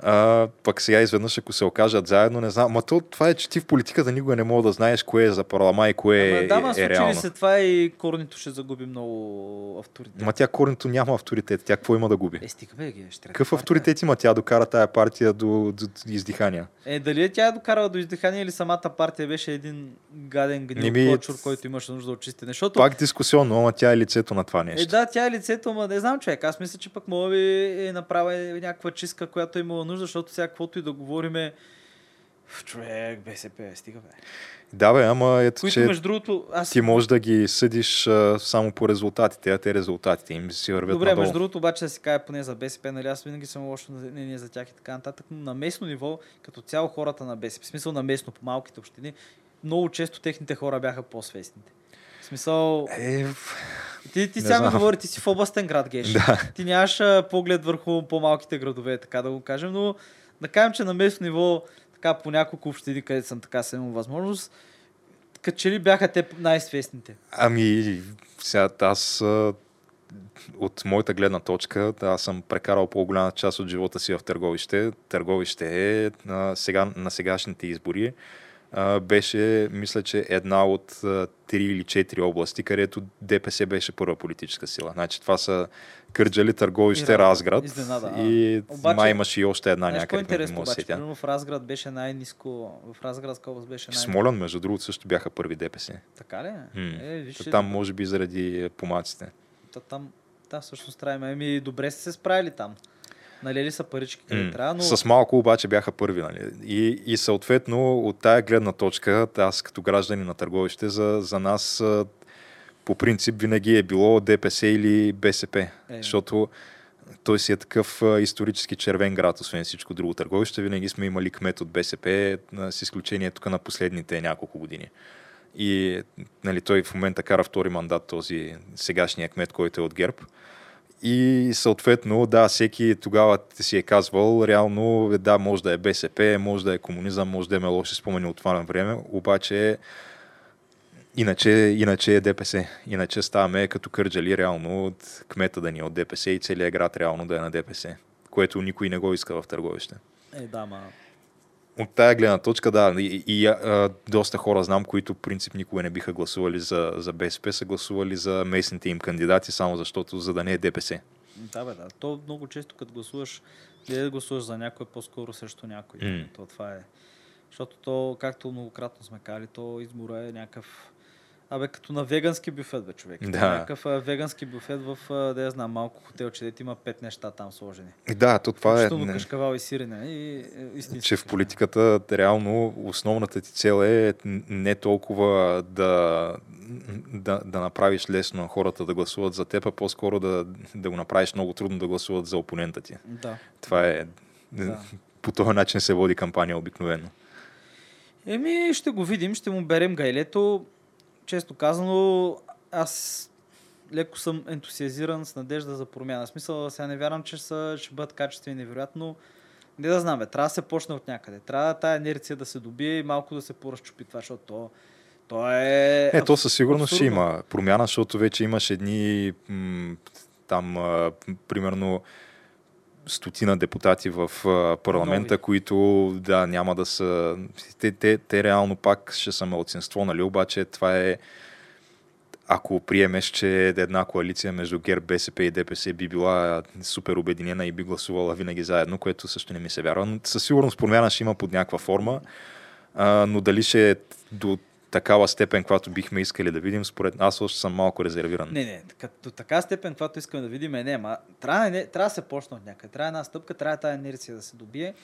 А, пък сега изведнъж, ако се окажат заедно, не знам. Ма то, това е, че ти в политиката никога не мога да знаеш кое е за парламент и кое Ама, да, ма, е, е реално. се това и корнито ще загуби много авторитет. Ма тя коренто няма авторитет. Тя какво има да губи? Е, стига бе, ще Какъв авторитет има тя докара тая партия до, до, до издихания? Е, дали е тя е докарала до издихание или самата партия беше един гаден гнил ми- кочур, който имаше нужда от чистене. Защото Пак дискусионно, ама тя е лицето на това Е, нещо. да, тя е лицето, ма не знам човек. Аз мисля, че пък мога би е направила някаква чистка, която е имала нужда, защото сега каквото и да говориме, в човек, БСП, стига бе. Да, бе, ама ето, Които, че между другото, аз... ти можеш да ги съдиш а, само по резултатите, а те резултатите им си вървят Добре, надолу. между другото, обаче да си кажа поне за БСП, нали, аз винаги съм лошо мнение за тях и така нататък, но на местно ниво, като цяло хората на БСП, в смисъл на местно, по малките общини, много често техните хора бяха по-свестните. В смисъл, Е, ти, ти сега ми говори, ти си в областен град, Геш. да. Ти нямаш поглед върху по-малките градове, така да го кажем, но да кажем, че на местно ниво, така по няколко общини, където съм така съм имал възможност, като че ли бяха те най-свестните. Ами, сега аз от моята гледна точка, аз съм прекарал по-голяма част от живота си в Търговище. Търговище е на, сега, на сегашните избори. Беше, мисля, че една от три или четири области, където ДПС беше първа политическа сила. Значи това са Кърджали, Търговище, И Разград. Изненада, и Обаче- май имаше и още една какво е някъде. не обаче? Примерно в Разград беше най-низко, в Разградска област беше най Смолян, между другото, също бяха първи ДПС. Така ли? М. Е, виж, Та Там, може би, заради помаците. Та, там, да, всъщност трябва. Еми, добре сте се справили там. Налели са парички къде М, трябва, но... С малко обаче бяха първи. Нали? И, и съответно от тая гледна точка, аз като граждани на търговище, за, за нас по принцип винаги е било ДПС или БСП. Е. Защото той си е такъв исторически червен град, освен всичко друго търговище. Винаги сме имали кмет от БСП, с изключение тук на последните няколко години. И нали, той в момента кара втори мандат, този сегашния кмет, който е от ГЕРБ. И съответно, да, всеки тогава си е казвал, реално, е, да, може да е БСП, може да е комунизъм, може да е лоши спомени от това време, обаче иначе, иначе е ДПС. Иначе ставаме като кърджали реално от кмета да ни е от ДПС и целият град реално да е на ДПС, което никой не го иска в търговище. Е, да, ма... От тая гледна точка, да, и, и а, доста хора знам, които принцип никога не биха гласували за, за БСП, са гласували за местните им кандидати, само защото за да не е ДПС. Да, бе, да. То много често, като гласуваш, не да гласуваш за някой, по-скоро срещу някой. М. То това е. Защото то, както многократно сме казали, то избора е някакъв... Абе, като на вегански бюфет, бе, човек. Да. Някакъв а, вегански бюфет в, а, да я знам, малко хотелче, дето има пет неща там сложени. Да, то това е, не, кашкавал и сирене. И, е, истински че в политиката реално основната ти цел е не толкова да, да, да направиш лесно на хората да гласуват за теб, а по-скоро да, да го направиш много трудно да гласуват за опонента ти. Да. Това е... Да. По този начин се води кампания обикновено. Еми, ще го видим, ще му берем гайлето. Често казано, аз леко съм ентусиазиран с надежда за промяна. В смисъл, сега не вярвам, че са, ще бъдат качествени, невероятно. Не да знам, бе, трябва да се почне от някъде. Трябва тая инерция да се добие и малко да се поразчупи това, защото то, то е... Е, то със сигурност ще има промяна, защото вече имаш едни м, там, а, примерно, стотина депутати в парламента, Нови. които да, няма да са... Те, те, те реално пак ще са малцинство, нали? Обаче това е ако приемеш, че една коалиция между ГЕРБ, БСП и ДПС би била супер обединена и би гласувала винаги заедно, което също не ми се вярва. Но със сигурност промяна ще има под някаква форма, а, но дали ще е до такава степен, която бихме искали да видим, според аз още съм малко резервиран. Не, не, така, до така степен, каквато искаме да видим, е не, ма трябва, не, трябва да се почне от някъде. Трябва една стъпка, трябва тази инерция да се добие.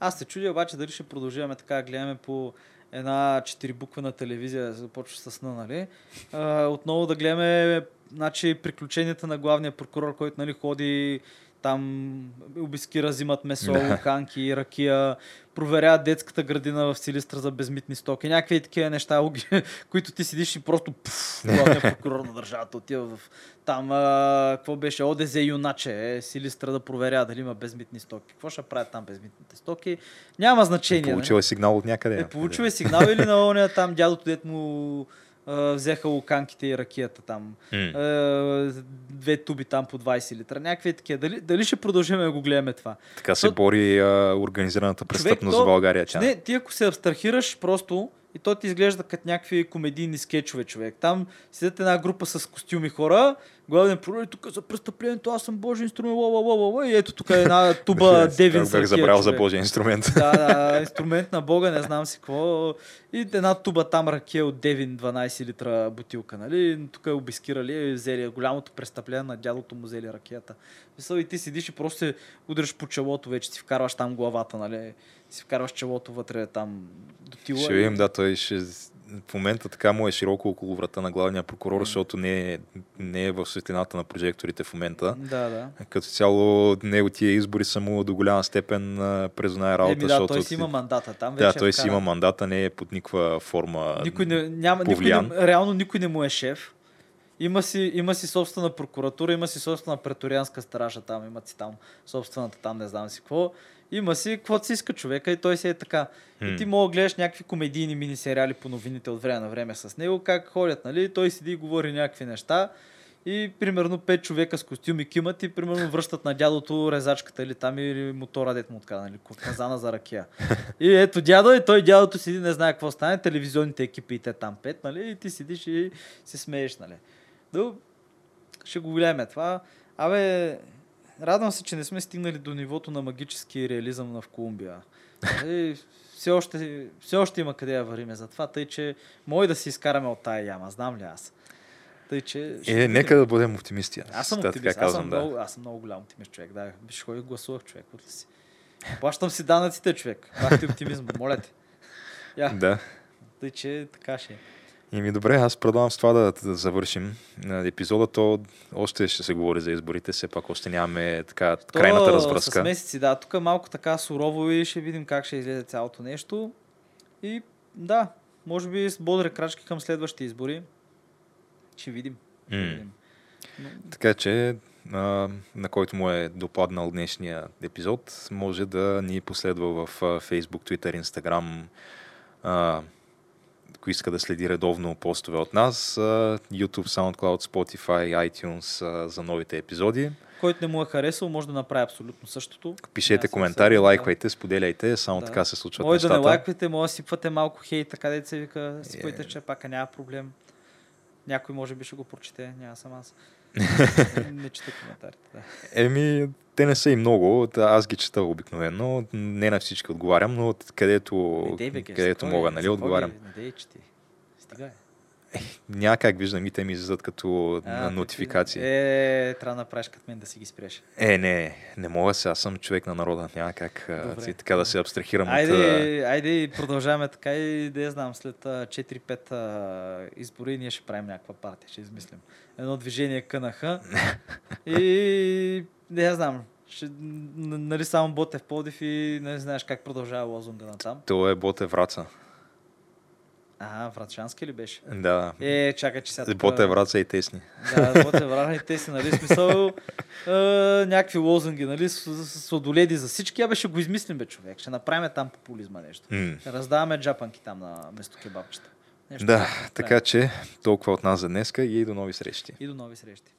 Аз се чудя обаче дали ще продължаваме така, да гледаме по една четирибуквена телевизия, започва с Н, нали? А, отново да гледаме значи, приключенията на главния прокурор, който нали, ходи там обискира, взимат месо, Да. луканки, ракия, проверяват детската градина в Силистра за безмитни стоки, някакви такива неща, които ти седиш и просто пф, главният прокурор на държавата отива в там, а, какво беше, ОДЗ Юначе, е, Силистра да проверява дали има безмитни стоки. Какво ще правят там безмитните стоки? Няма значение. нали? Получил е сигнал от някъде. Е, получил е сигнал или на оня там дядото, дет му взеха луканките и ракията там. А, две туби там по 20 литра. Някакви такива. Дали, дали ще продължим да го гледаме това? Така се То- бори а, организираната престъпност то- в България. Тя. Не, ти ако се абстрахираш просто и то ти изглежда като някакви комедийни скетчове, човек. Там седят една група с костюми хора, главен прокурор, тук за престъплението, аз съм Божий инструмент, ла, ла, ла, ла, и ето тук е една туба Девин бях забрал за. Божия инструмент. Да, да, инструмент на Бога, не знам си какво. И една туба там ракия от Девин, 12 литра бутилка, нали? Тук е обискирали, взели голямото престъпление на дядото му взели ракията. Мисъл, и ти седиш и просто се удряш по челото, вече си вкарваш там главата, нали? Си вкарваш челото вътре там до тила. Ще видим, да, той ще... в момента така му е широко около врата на главния прокурор, защото не е, не е в светлината на прожекторите в момента. Да, да. Като цяло, него тия избори са му до голяма степен през една работа, Еми да, защото... той си има мандата. Там вече да, е той си има мандата, не е под никаква форма. Никой не, няма, никой не, реално никой не му е шеф. Има си, има си собствена прокуратура, има си собствена преторианска стража там, имат си там собствената там, не знам си какво. Има си каквото си иска човека и той си е така. Хм. И ти мога да гледаш някакви комедийни мини-сериали по новините от време на време с него, как ходят, нали? Той седи и говори някакви неща. И примерно пет човека с костюми кимат и примерно връщат на дядото резачката или там или мотора, дет му отказа, нали, казана за ракия. И ето дядо и той дядото седи, не знае какво стане, телевизионните екипи и те там пет, нали, и ти седиш и се смееш, нали. Но, ще го гледаме това. Абе, радвам се, че не сме стигнали до нивото на магически реализъм на в Колумбия. Нали, все още, все още има къде да вариме за това, тъй че може да си изкараме от тая яма, знам ли аз. Тъй, че ще Е, видим. нека да бъдем оптимисти. Аз съм оптимист. Така Аз, съм казвам, да. много, аз съм много голям оптимист човек. Да, виж кой гласувах човек. От си? Плащам си данъците, човек. Бах ти оптимизъм, моля те. Я, Да. тъй, че така ще е. И ми добре, аз предлагам с това да, да завършим на епизода. То още ще се говори за изборите, все пак още нямаме така крайната То, развръзка. С месеци, да. Тук е малко така сурово и ще видим как ще излезе цялото нещо. И да, може би с бодре крачки към следващите избори. Ще видим. Ще видим. Но, Така че, а, на който му е допаднал днешния епизод, може да ни последва в Facebook, Twitter, Instagram. Ако иска да следи редовно постове от нас, YouTube, SoundCloud, Spotify, iTunes за новите епизоди. който не му е харесал, може да направи абсолютно същото. Пишете Няма коментари, да. лайквайте, споделяйте, само Да. така се случват Може да нещата. не лайквате, може да сипвате малко хейт, така да се вика, сипвайте Е. черпака, няма проблем. Някой може би ще го прочете, няма съм аз. не чета коментарите, да. Еми, те не са и много, аз ги чета обикновено, не на всички отговарям, но от където, Не Геш, където мога, нали, отговарям. Не дей, че ти. Стига е. Няма как виждам и те ми излизат като А, нотификации. Е, трябва да направиш като мен да си ги спреш. Е, не, не мога се, аз съм човек на народа, няма как Добре. си, така да се абстрахирам от... Айде, айде и продължаваме така и да я знам, след а, 4-5 а, избори ние ще правим някаква партия, ще измислим. Едно движение КНХ и не я знам, ще, нали само Ботев Плодив и не знаеш как продължава лозунга на там. То е Боте Враца. А, Вратшански ли беше? Да. Е, чакай, че сега... тук- Боте Враца и тесни. Да, Ботев Враца и те си, нали, смисъл а, някакви лозунги, нали, с, с, с одоледи за всички, абе ще го измислим, бе, човек. Ще направим там популизма нещо. М. Раздаваме джапанки там на место кебабчета. Нещо Да, така че толкова от нас за днеска и до нови срещи. И до нови срещи.